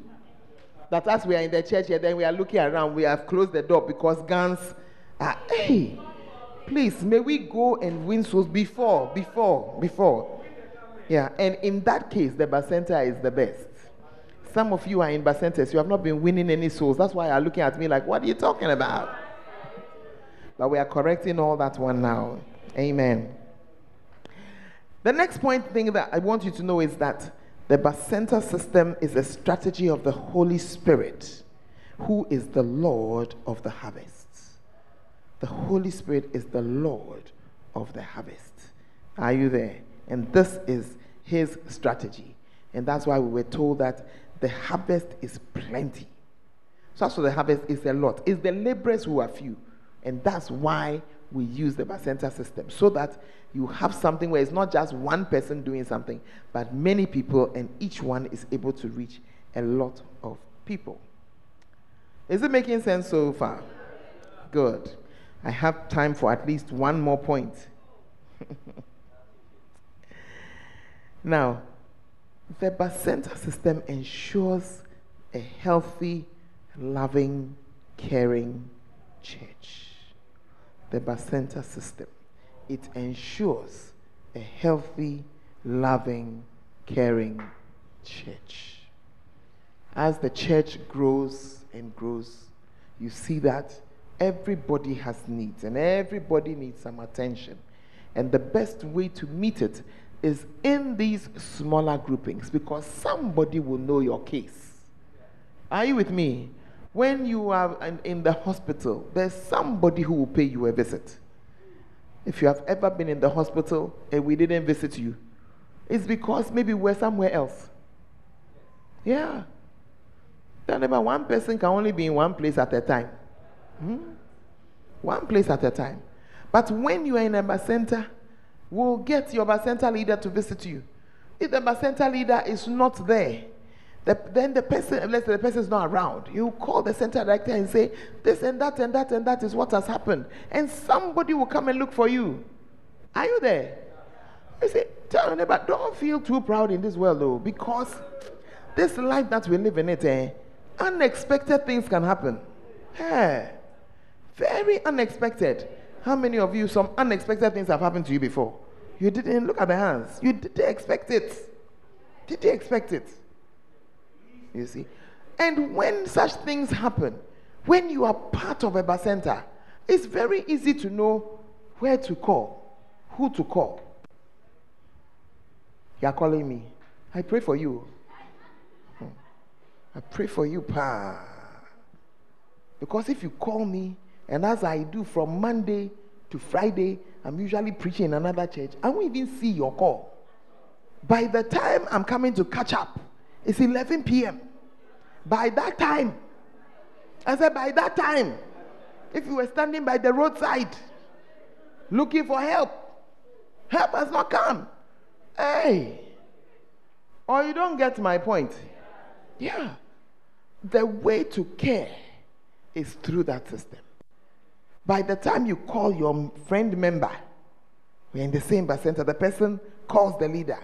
That as we are in the church here, then we are looking around, we have closed the door because guns are, hey, please, may we go and win souls before, before, before. Yeah, and in that case, the Bacenta is the best. Some of you are in Bacentas, you have not been winning any souls. That's why you're looking at me like, what are you talking about? But we are correcting all that one now. Amen. The next point thing that I want you to know is that the Bacenta system is a strategy of the Holy Spirit, who is the Lord of the harvest. The Holy Spirit is the Lord of the harvest. Are you there? And this is his strategy. And that's why we were told that the harvest is plenty. So as for the harvest is a lot. It's the laborers who are few. And that's why we use the Bacenta system. So that you have something where it's not just one person doing something, but many people, and each one is able to reach a lot of people. Is it making sense so far? Good. I have time for at least one more point. <laughs> now, the Bacenta system ensures a healthy, loving, caring church. The Bacenta system. It ensures a healthy, loving, caring church. As the church grows and grows, you see that everybody has needs and everybody needs some attention. And the best way to meet it is in these smaller groupings because somebody will know your case. Are you with me? When you are in the hospital, there's somebody who will pay you a visit. If you have ever been in the hospital and we didn't visit you, it's because maybe we're somewhere else. Yeah. Remember, one person can only be in one place at a time. Hmm? One place at a time. But when you are in a Bacenta, we'll get your Bacenta leader to visit you. If the Bacenta leader is not there, the, then the person, let's the person is not around, you call the center director and say, this and that and that and that is what has happened. And somebody will come and look for you. Are you there? I say, tell your neighbor, don't feel too proud in this world though, because this life that we live in it, eh, unexpected things can happen. Yeah. Very unexpected. How many of you, some unexpected things have happened to you before? You didn't look at the hands. You didn't expect it. Did you expect it? You see? And when such things happen, when you are part of a Bacenta, it's very easy to know where to call, who to call. You are calling me. I pray for you. Hmm. I pray for you, Pa. Because if you call me, and as I do from Monday to Friday, I'm usually preaching in another church, I won't even see your call. By the time I'm coming to catch up, it's 11 p.m. By that time, I said, by that time, if you were standing by the roadside looking for help, help has not come. Hey. Or you don't get my point. Yeah. The way to care is through that system. By the time you call your friend member, we're in the same bus center, the person calls the leader.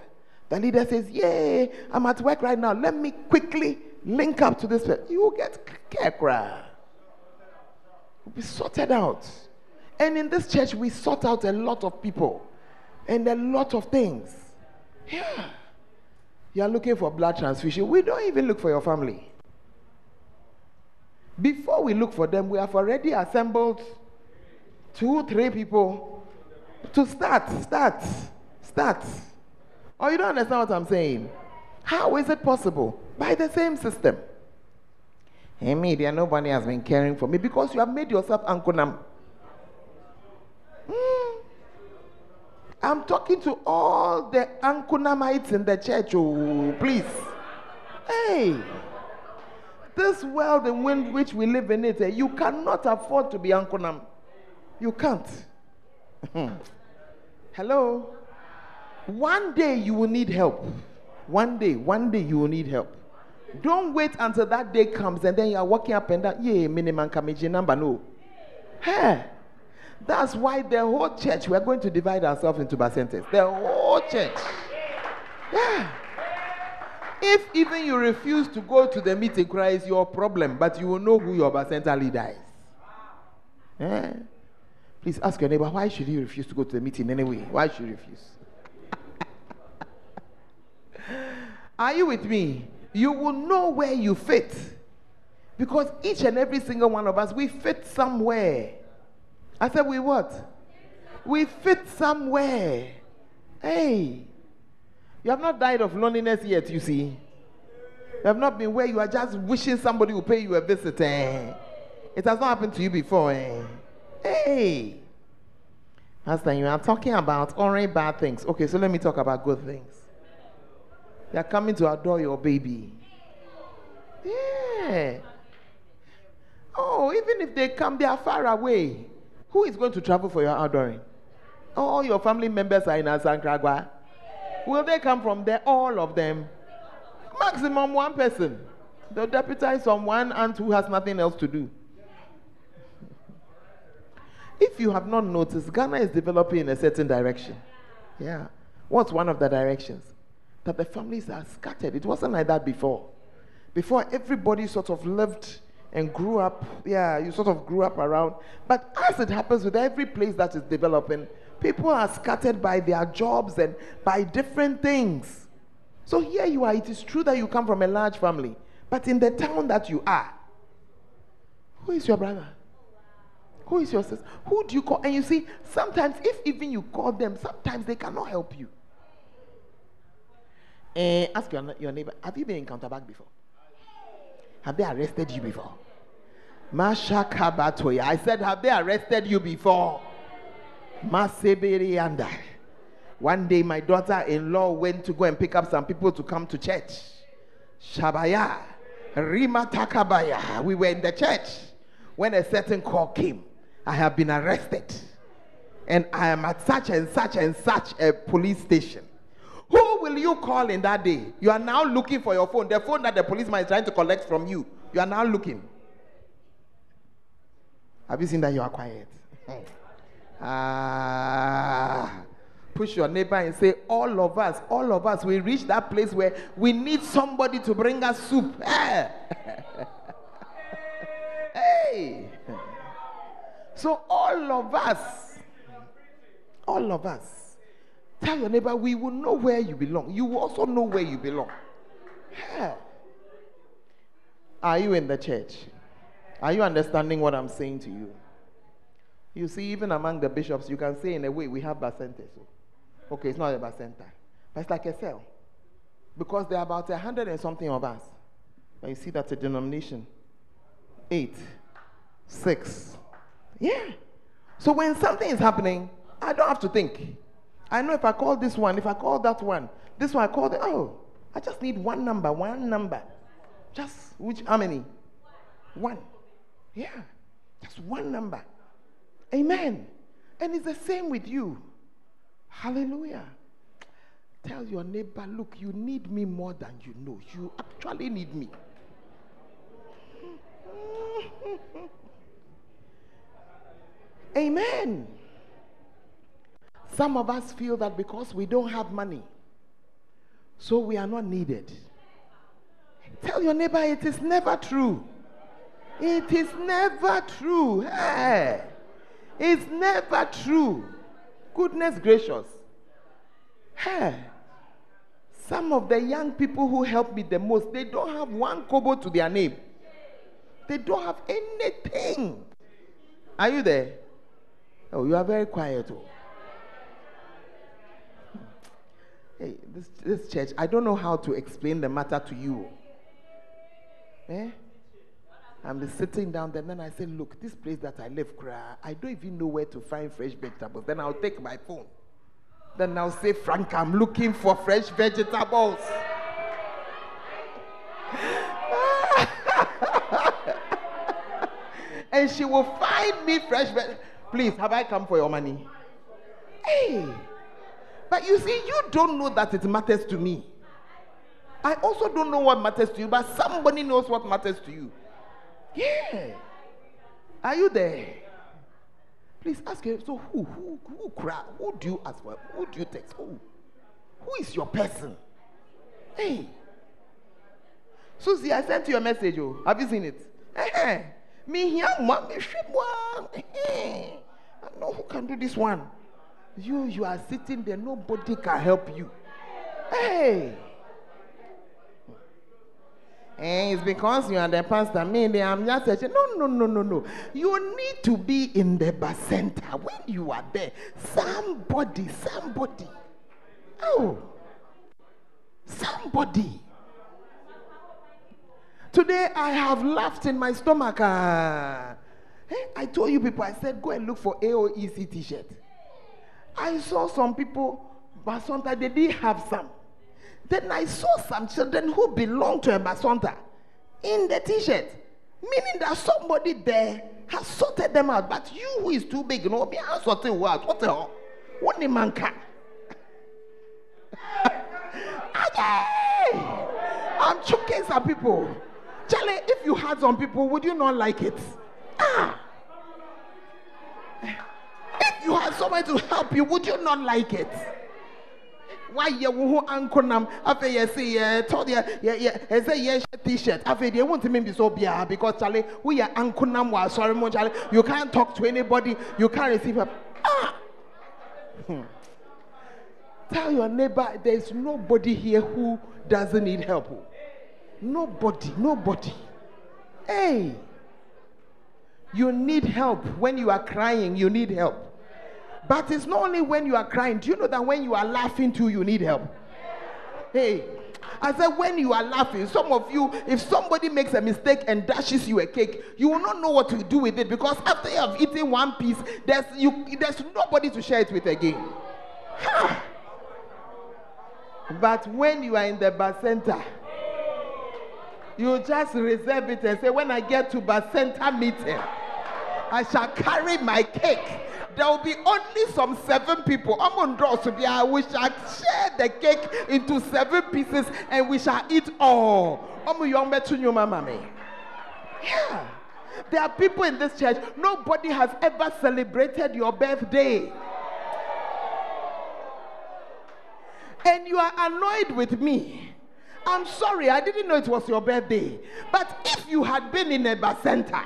The leader says, Yay, I'm at work right now. Let me quickly link up to this person. You will get cry. Will be sorted out. And in this church, we sort out a lot of people and a lot of things. Yeah. You are looking for blood transfusion. We don't even look for your family. Before we look for them, we have already assembled two, three people to start, start, start. Oh, you don't understand what I'm saying? How is it possible? By the same system. Hey, media, nobody has been caring for me because you have made yourself Ankunam. Mm. I'm talking to all the Ankunamites in the church. Oh, please. Hey, this world in which we live in it, eh, you cannot afford to be Ankunam. You can't. Hmm. Hello? One day you will need help. One day, one day you will need help. Don't wait until that day comes and then you are walking up and down. Yeah, minimum kamiji number no. Hey, that's why the whole church we are going to divide ourselves into bacentas. The whole church. Yeah. If even you refuse to go to the meeting, cry is your problem, but you will know who your bacenta leader is. Yeah. Please ask your neighbor, why should you refuse to go to the meeting anyway? Why should you refuse? <laughs> Are you with me? You will know where you fit. Because each and every single one of us, we fit somewhere. I said, we what? We fit somewhere. Hey, you have not died of loneliness yet, you see. You have not been where you are just wishing somebody will pay you a visit. Eh? It has not happened to you before. Eh? Hey. Pastor, you are talking about only bad things. Okay, so let me talk about good things. They are coming to adore your baby. Yeah. Oh, even if they come, they are far away. Who is going to travel for your adoring? Oh, all your family members are in Asankragwa. Will they come from there? All of them. Maximum one person. They'll deputize someone and who has nothing else to do. If you have not noticed, Ghana is developing in a certain direction. Yeah. What's one of the directions? That the families are scattered. It wasn't like that before. Before, everybody sort of lived and grew up. Yeah, you sort of grew up around. But as it happens with every place that is developing, people are scattered by their jobs and by different things. So here you are. It is true that you come from a large family, but in the town that you are, who is your brother? Who is your sister? Who do you call? And you see, sometimes if even you call them, sometimes they cannot help you. Uh, ask your, your neighbor, have you been in Counterback before? Have they arrested you before? Masha Kabatoya. I said, have they arrested you before? Maseberi Anda. One day, my daughter in law went to go and pick up some people to come to church. Shabaya. Rima Takabaya. We were in the church when a certain call came. I have been arrested. And I am at such and such and such a police station. Who will you call in that day? You are now looking for your phone, the phone that the policeman is trying to collect from you. You are now looking. Have you seen that you are quiet? <laughs> Ah. Push your neighbor and say, All of us, all of us, we reach that place where we need somebody to bring us soup. <laughs> hey. <laughs> So, all of us, all of us, tell your neighbor, we will know where you belong. You will also know where you belong. Yeah. Are you in the church? Are you understanding what I'm saying to you? You see, even among the bishops, you can say in a way we have bacenta. So, okay, it's not a bacenta, but it's like a cell, because there are about a hundred and something of us. But you see, that's a denomination. Eight, six, yeah. So when something is happening, I don't have to think. I know if I call this one, if I call that one, this one I call the oh, I just need one number, one number. Just which how many? One. Yeah. Just one number. Amen. And it's the same with you. Hallelujah. Tell your neighbor, look, you need me more than you know. You actually need me. <laughs> Amen. Some of us feel that because we don't have money, so we are not needed. Tell your neighbor it is never true. It is never true. Hey. It's never true. Goodness gracious. Hey. Some of the young people who help me the most, they don't have one kobo to their name. They don't have anything. Are you there? Oh, you are very quiet. Oh. Hey, this, this church, I don't know how to explain the matter to you. Eh? I'm sitting down there, and then I say, Look, this place that I live, I don't even know where to find fresh vegetables. Then I'll take my phone. Then I'll say, Frank, I'm looking for fresh vegetables. <laughs> and she will find me fresh vegetables. Please, have I come for your money? Hey. But you see, you don't know that it matters to me. I also don't know what matters to you, but somebody knows what matters to you. Yeah. Are you there? Please ask her. So who who who cry? Who do you ask for? Who do you text? Who? Who is your person? Hey. Susie, I sent you a message. Oh, have you seen it? Me here, me Hey. Eh, I know who can do this one. You, you are sitting there, nobody can help you. Hey. And it's because you are the pastor. Me, I'm just saying, no, no, no, no, no. You need to be in the center when you are there. Somebody, somebody. Oh, somebody. Today I have laughed in my stomach. Hey, I told you people, I said, go and look for AOEC t shirt. I saw some people, Basonta, they didn't have some. Then I saw some children who belong to a Basonta in the t shirt, meaning that somebody there has sorted them out. But you who is too big, you know, me, I'm sorted what? What the hell? What the man can? <laughs> I'm choking some people. Charlie, if you had some people, would you not like it? Ah. If you had somebody to help you, would you not like it? Why you who uncle nam after you see yeah told yeah yeah say yeah t-shirt after they want to be so bia because Charlie we are uncle nam sorry mo Charlie you can't talk to anybody you can't receive a ah. Hmm. Tell your neighbor there's nobody here who doesn't need help. Nobody, nobody. Hey, you need help when you are crying, you need help. But it's not only when you are crying. Do you know that when you are laughing too, you need help? Hey, I said, when you are laughing, some of you, if somebody makes a mistake and dashes you a cake, you will not know what to do with it because after you have eaten one piece, there's, you, there's nobody to share it with again. But when you are in the bacenta, you just reserve it and say, when I get to center meeting, I shall carry my cake there will be only some seven people. I'm on draw we shall share the cake into seven pieces and we shall eat all. Yeah. There are people in this church, nobody has ever celebrated your birthday. And you are annoyed with me. I'm sorry, I didn't know it was your birthday. But if you had been in a center,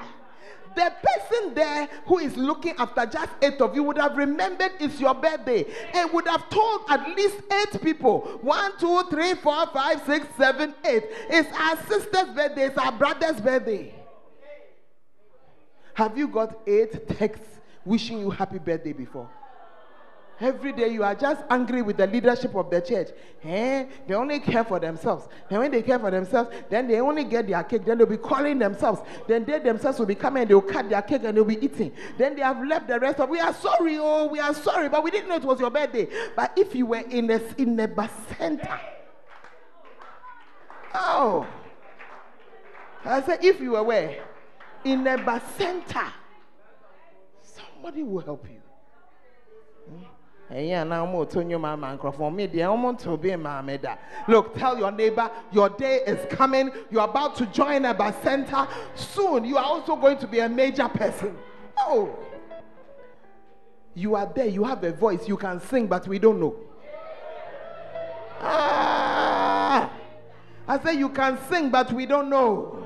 the person there who is looking after just eight of you would have remembered it's your birthday and would have told at least eight people one, two, three, four, five, six, seven, eight. It's our sister's birthday, it's our brother's birthday. Have you got eight texts wishing you happy birthday before? Every day you are just angry with the leadership of the church. Eh? They only care for themselves. And when they care for themselves, then they only get their cake. Then they'll be calling themselves. Then they themselves will be coming and they'll cut their cake and they'll be eating. Then they have left the rest of we are sorry, oh, we are sorry, but we didn't know it was your birthday. But if you were in a in the a center, oh, I said if you were where? In a center, somebody will help you. Look, tell your neighbor your day is coming. You're about to join a center. Soon you are also going to be a major person. Oh, you are there, you have a voice, you can sing, but we don't know. Ah, I say you can sing, but we don't know.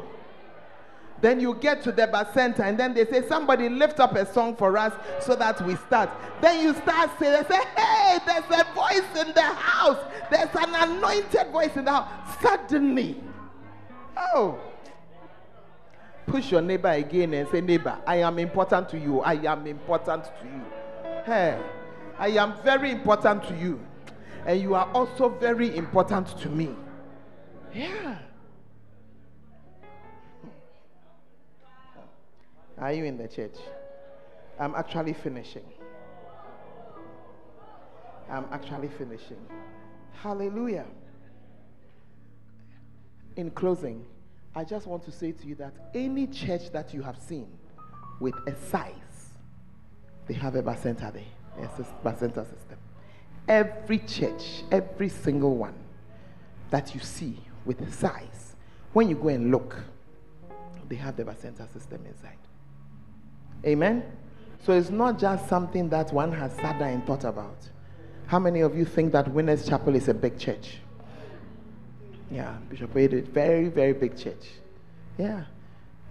Then you get to the center, and then they say, Somebody lift up a song for us so that we start. Then you start saying, They say, Hey, there's a voice in the house. There's an anointed voice in the house. Suddenly, oh, push your neighbor again and say, Neighbor, I am important to you. I am important to you. Hey, I am very important to you. And you are also very important to me. Yeah. Are you in the church? I'm actually finishing. I'm actually finishing. Hallelujah. In closing, I just want to say to you that any church that you have seen with a size, they have a bacenta there, a bacenta system. Every church, every single one that you see with a size, when you go and look, they have the bacenta system inside. Amen? So it's not just something that one has sat down and thought about. How many of you think that Winners Chapel is a big church? Yeah, Bishop Wade, very, very big church. Yeah.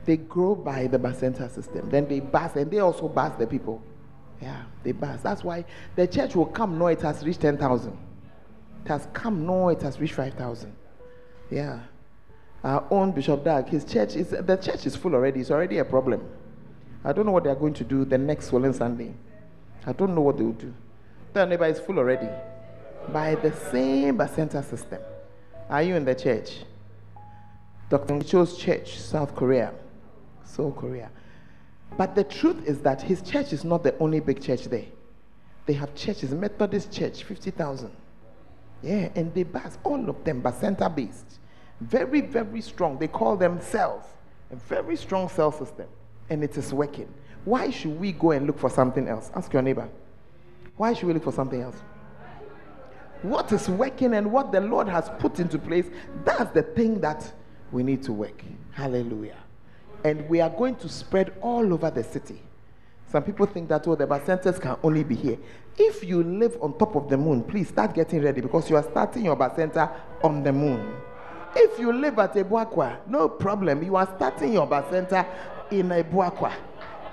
They grow by the Bacenta system. Then they bus, and they also bus the people. Yeah, they bus. That's why the church will come, no, it has reached 10,000. It has come, no, it has reached 5,000. Yeah. Our own Bishop Doug, his church is, the church is full already. It's already a problem. I don't know what they are going to do the next Swollen Sunday. I don't know what they will do. Their neighbor is full already. By the same center system. Are you in the church? Dr. Cho's church, South Korea. South Korea. But the truth is that his church is not the only big church there. They have churches, Methodist Church, 50,000. Yeah, and they bus, all of them, center based. Very, very strong. They call them cells. A very strong cell system. And it is working. Why should we go and look for something else? Ask your neighbor. Why should we look for something else? What is working and what the Lord has put into place, that's the thing that we need to work. Hallelujah. And we are going to spread all over the city. Some people think that, oh, the bacentas can only be here. If you live on top of the moon, please start getting ready because you are starting your bacenta on the moon. If you live at Abuakwa, no problem. You are starting your bacenta in Abuakwa.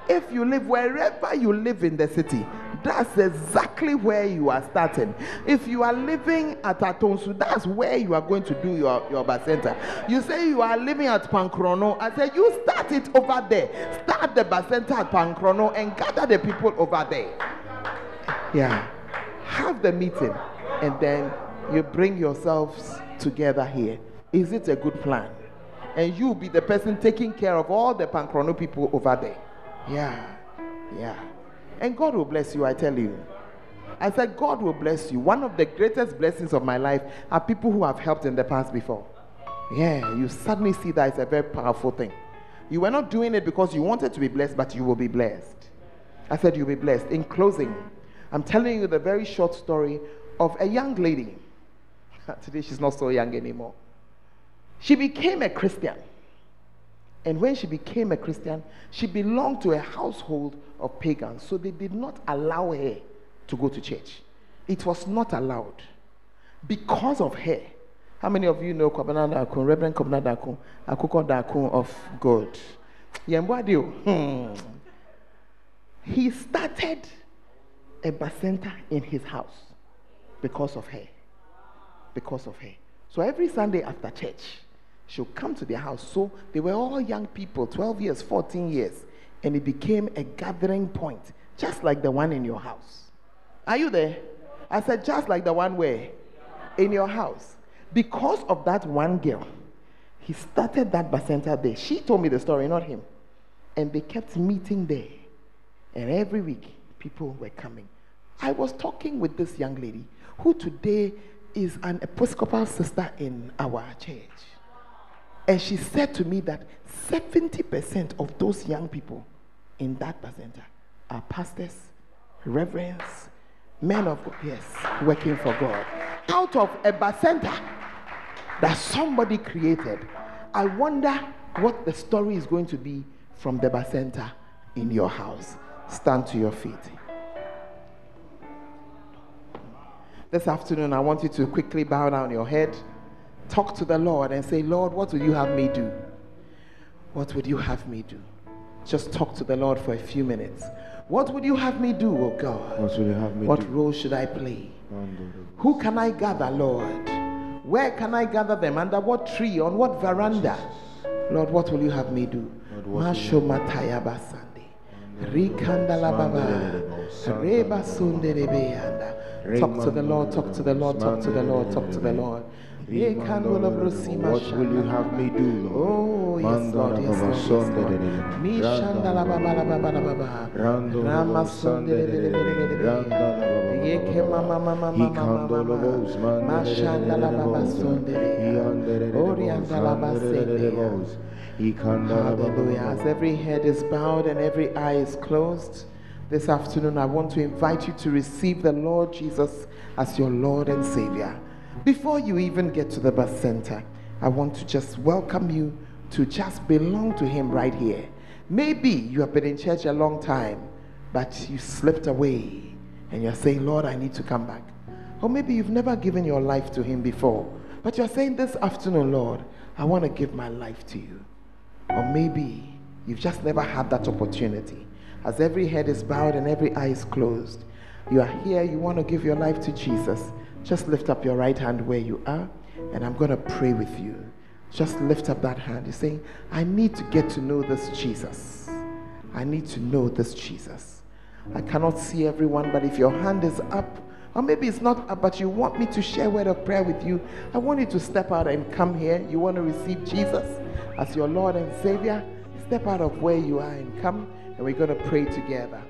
If you live wherever you live in the city, that's exactly where you are starting. If you are living at Atonsu, that's where you are going to do your, your bacenta. You say you are living at Pankrono. I said you start it over there. Start the bacenta at Pankrono and gather the people over there. Yeah. Have the meeting and then you bring yourselves together here. Is it a good plan? And you'll be the person taking care of all the Pankrono people over there. Yeah. Yeah. And God will bless you, I tell you. I said, God will bless you. One of the greatest blessings of my life are people who have helped in the past before. Yeah, you suddenly see that it's a very powerful thing. You were not doing it because you wanted to be blessed, but you will be blessed. I said, You'll be blessed. In closing, I'm telling you the very short story of a young lady. <laughs> Today, she's not so young anymore. She became a Christian. And when she became a Christian, she belonged to a household of pagans. So they did not allow her to go to church. It was not allowed. Because of her. How many of you know Kwabena Dakun, Reverend Kwabena Dakun, Akuko of God? Hmm. He started a bacenta in his house because of her. Because of her. So every Sunday after church, she'll come to their house. So they were all young people, 12 years, 14 years, and it became a gathering point, just like the one in your house. Are you there? I said, just like the one where? In your house. Because of that one girl, he started that bacenta there. She told me the story, not him. And they kept meeting there. And every week, people were coming. I was talking with this young lady who today is an Episcopal sister in our church. And she said to me that 70% of those young people in that center are pastors, reverends, men of God, yes, working for God. Out of a bacenta that somebody created, I wonder what the story is going to be from the bacenta in your house. Stand to your feet. This afternoon, I want you to quickly bow down your head. Talk to the Lord and say, Lord, what will you have me do? What would you have me do? Just talk to the Lord for a few minutes. What would you have me do, oh God? What will you have me what do? role should I play? Who can I gather, Lord? Where can I gather them? Under what tree? On what veranda? Lord, what will you have me do? Masho mataya basande. Rikanda la baba. Reba sunde Talk to the Lord, talk to the Lord, talk to the Lord, talk to the Lord. What will you have me do, Lord? Oh, yes, Lord, yes, Lord, yes, Lord. Yeke mama mama mama mama. Mashanda la baba sonde de. Orianda la baba sende. Hallelujah. As every head is bowed and every eye is closed. This afternoon, I want to invite you to receive the Lord Jesus as your Lord and Savior. Before you even get to the bacenta, I want to just welcome you to just belong to Him right here. Maybe you have been in church a long time, but you slipped away and you're saying, Lord, I need to come back. Or maybe you've never given your life to Him before, but you're saying, This afternoon, Lord, I want to give my life to you. Or maybe you've just never had that opportunity as every head is bowed and every eye is closed, you are here, you want to give your life to Jesus, just lift up your right hand where you are, and I'm going to pray with you. Just lift up that hand. You're saying, I need to get to know this Jesus. I need to know this Jesus. I cannot see everyone, but if your hand is up, or maybe it's not up, but you want me to share a word of prayer with you, I want you to step out and come here. You want to receive Jesus as your Lord and Savior? Step out of where you are and come and we're going to pray together.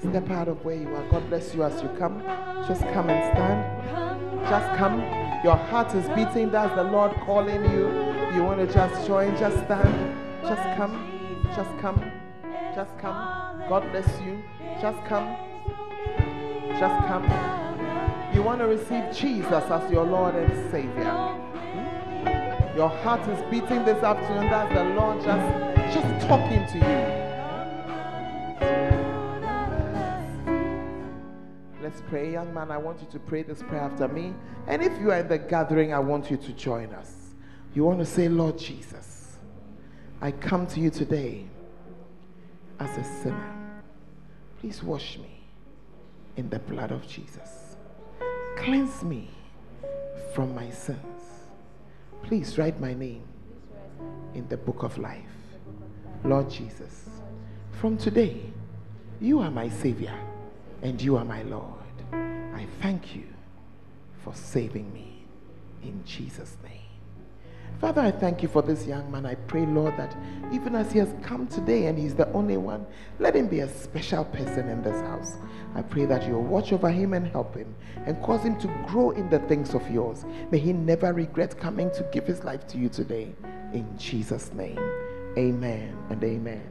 Step out of where you are. God bless you as you come. Just come and stand. Just come. Your heart is beating. That's the Lord calling you. You want to just join? Just stand. Just come. Just come. Just come. God bless you. Just come. Just come. You want to receive Jesus as your Lord and Savior. Hmm? Your heart is beating this afternoon. That's the Lord just, just talking to you. Let's pray. Young man, I want you to pray this prayer after me. And if you are in the gathering, I want you to join us. You want to say, Lord Jesus, I come to you today as a sinner. Please wash me in the blood of Jesus. Cleanse me from my sins. Please write my name in the book of life. Lord Jesus, from today, you are my Savior and you are my Lord. I thank you for saving me in Jesus' name. Father, I thank you for this young man. I pray, Lord, that even as he has come today and he's the only one, let him be a special person in this house. I pray that you'll watch over him and help him and cause him to grow in the things of yours. May he never regret coming to give his life to you today. In Jesus' name, amen and amen.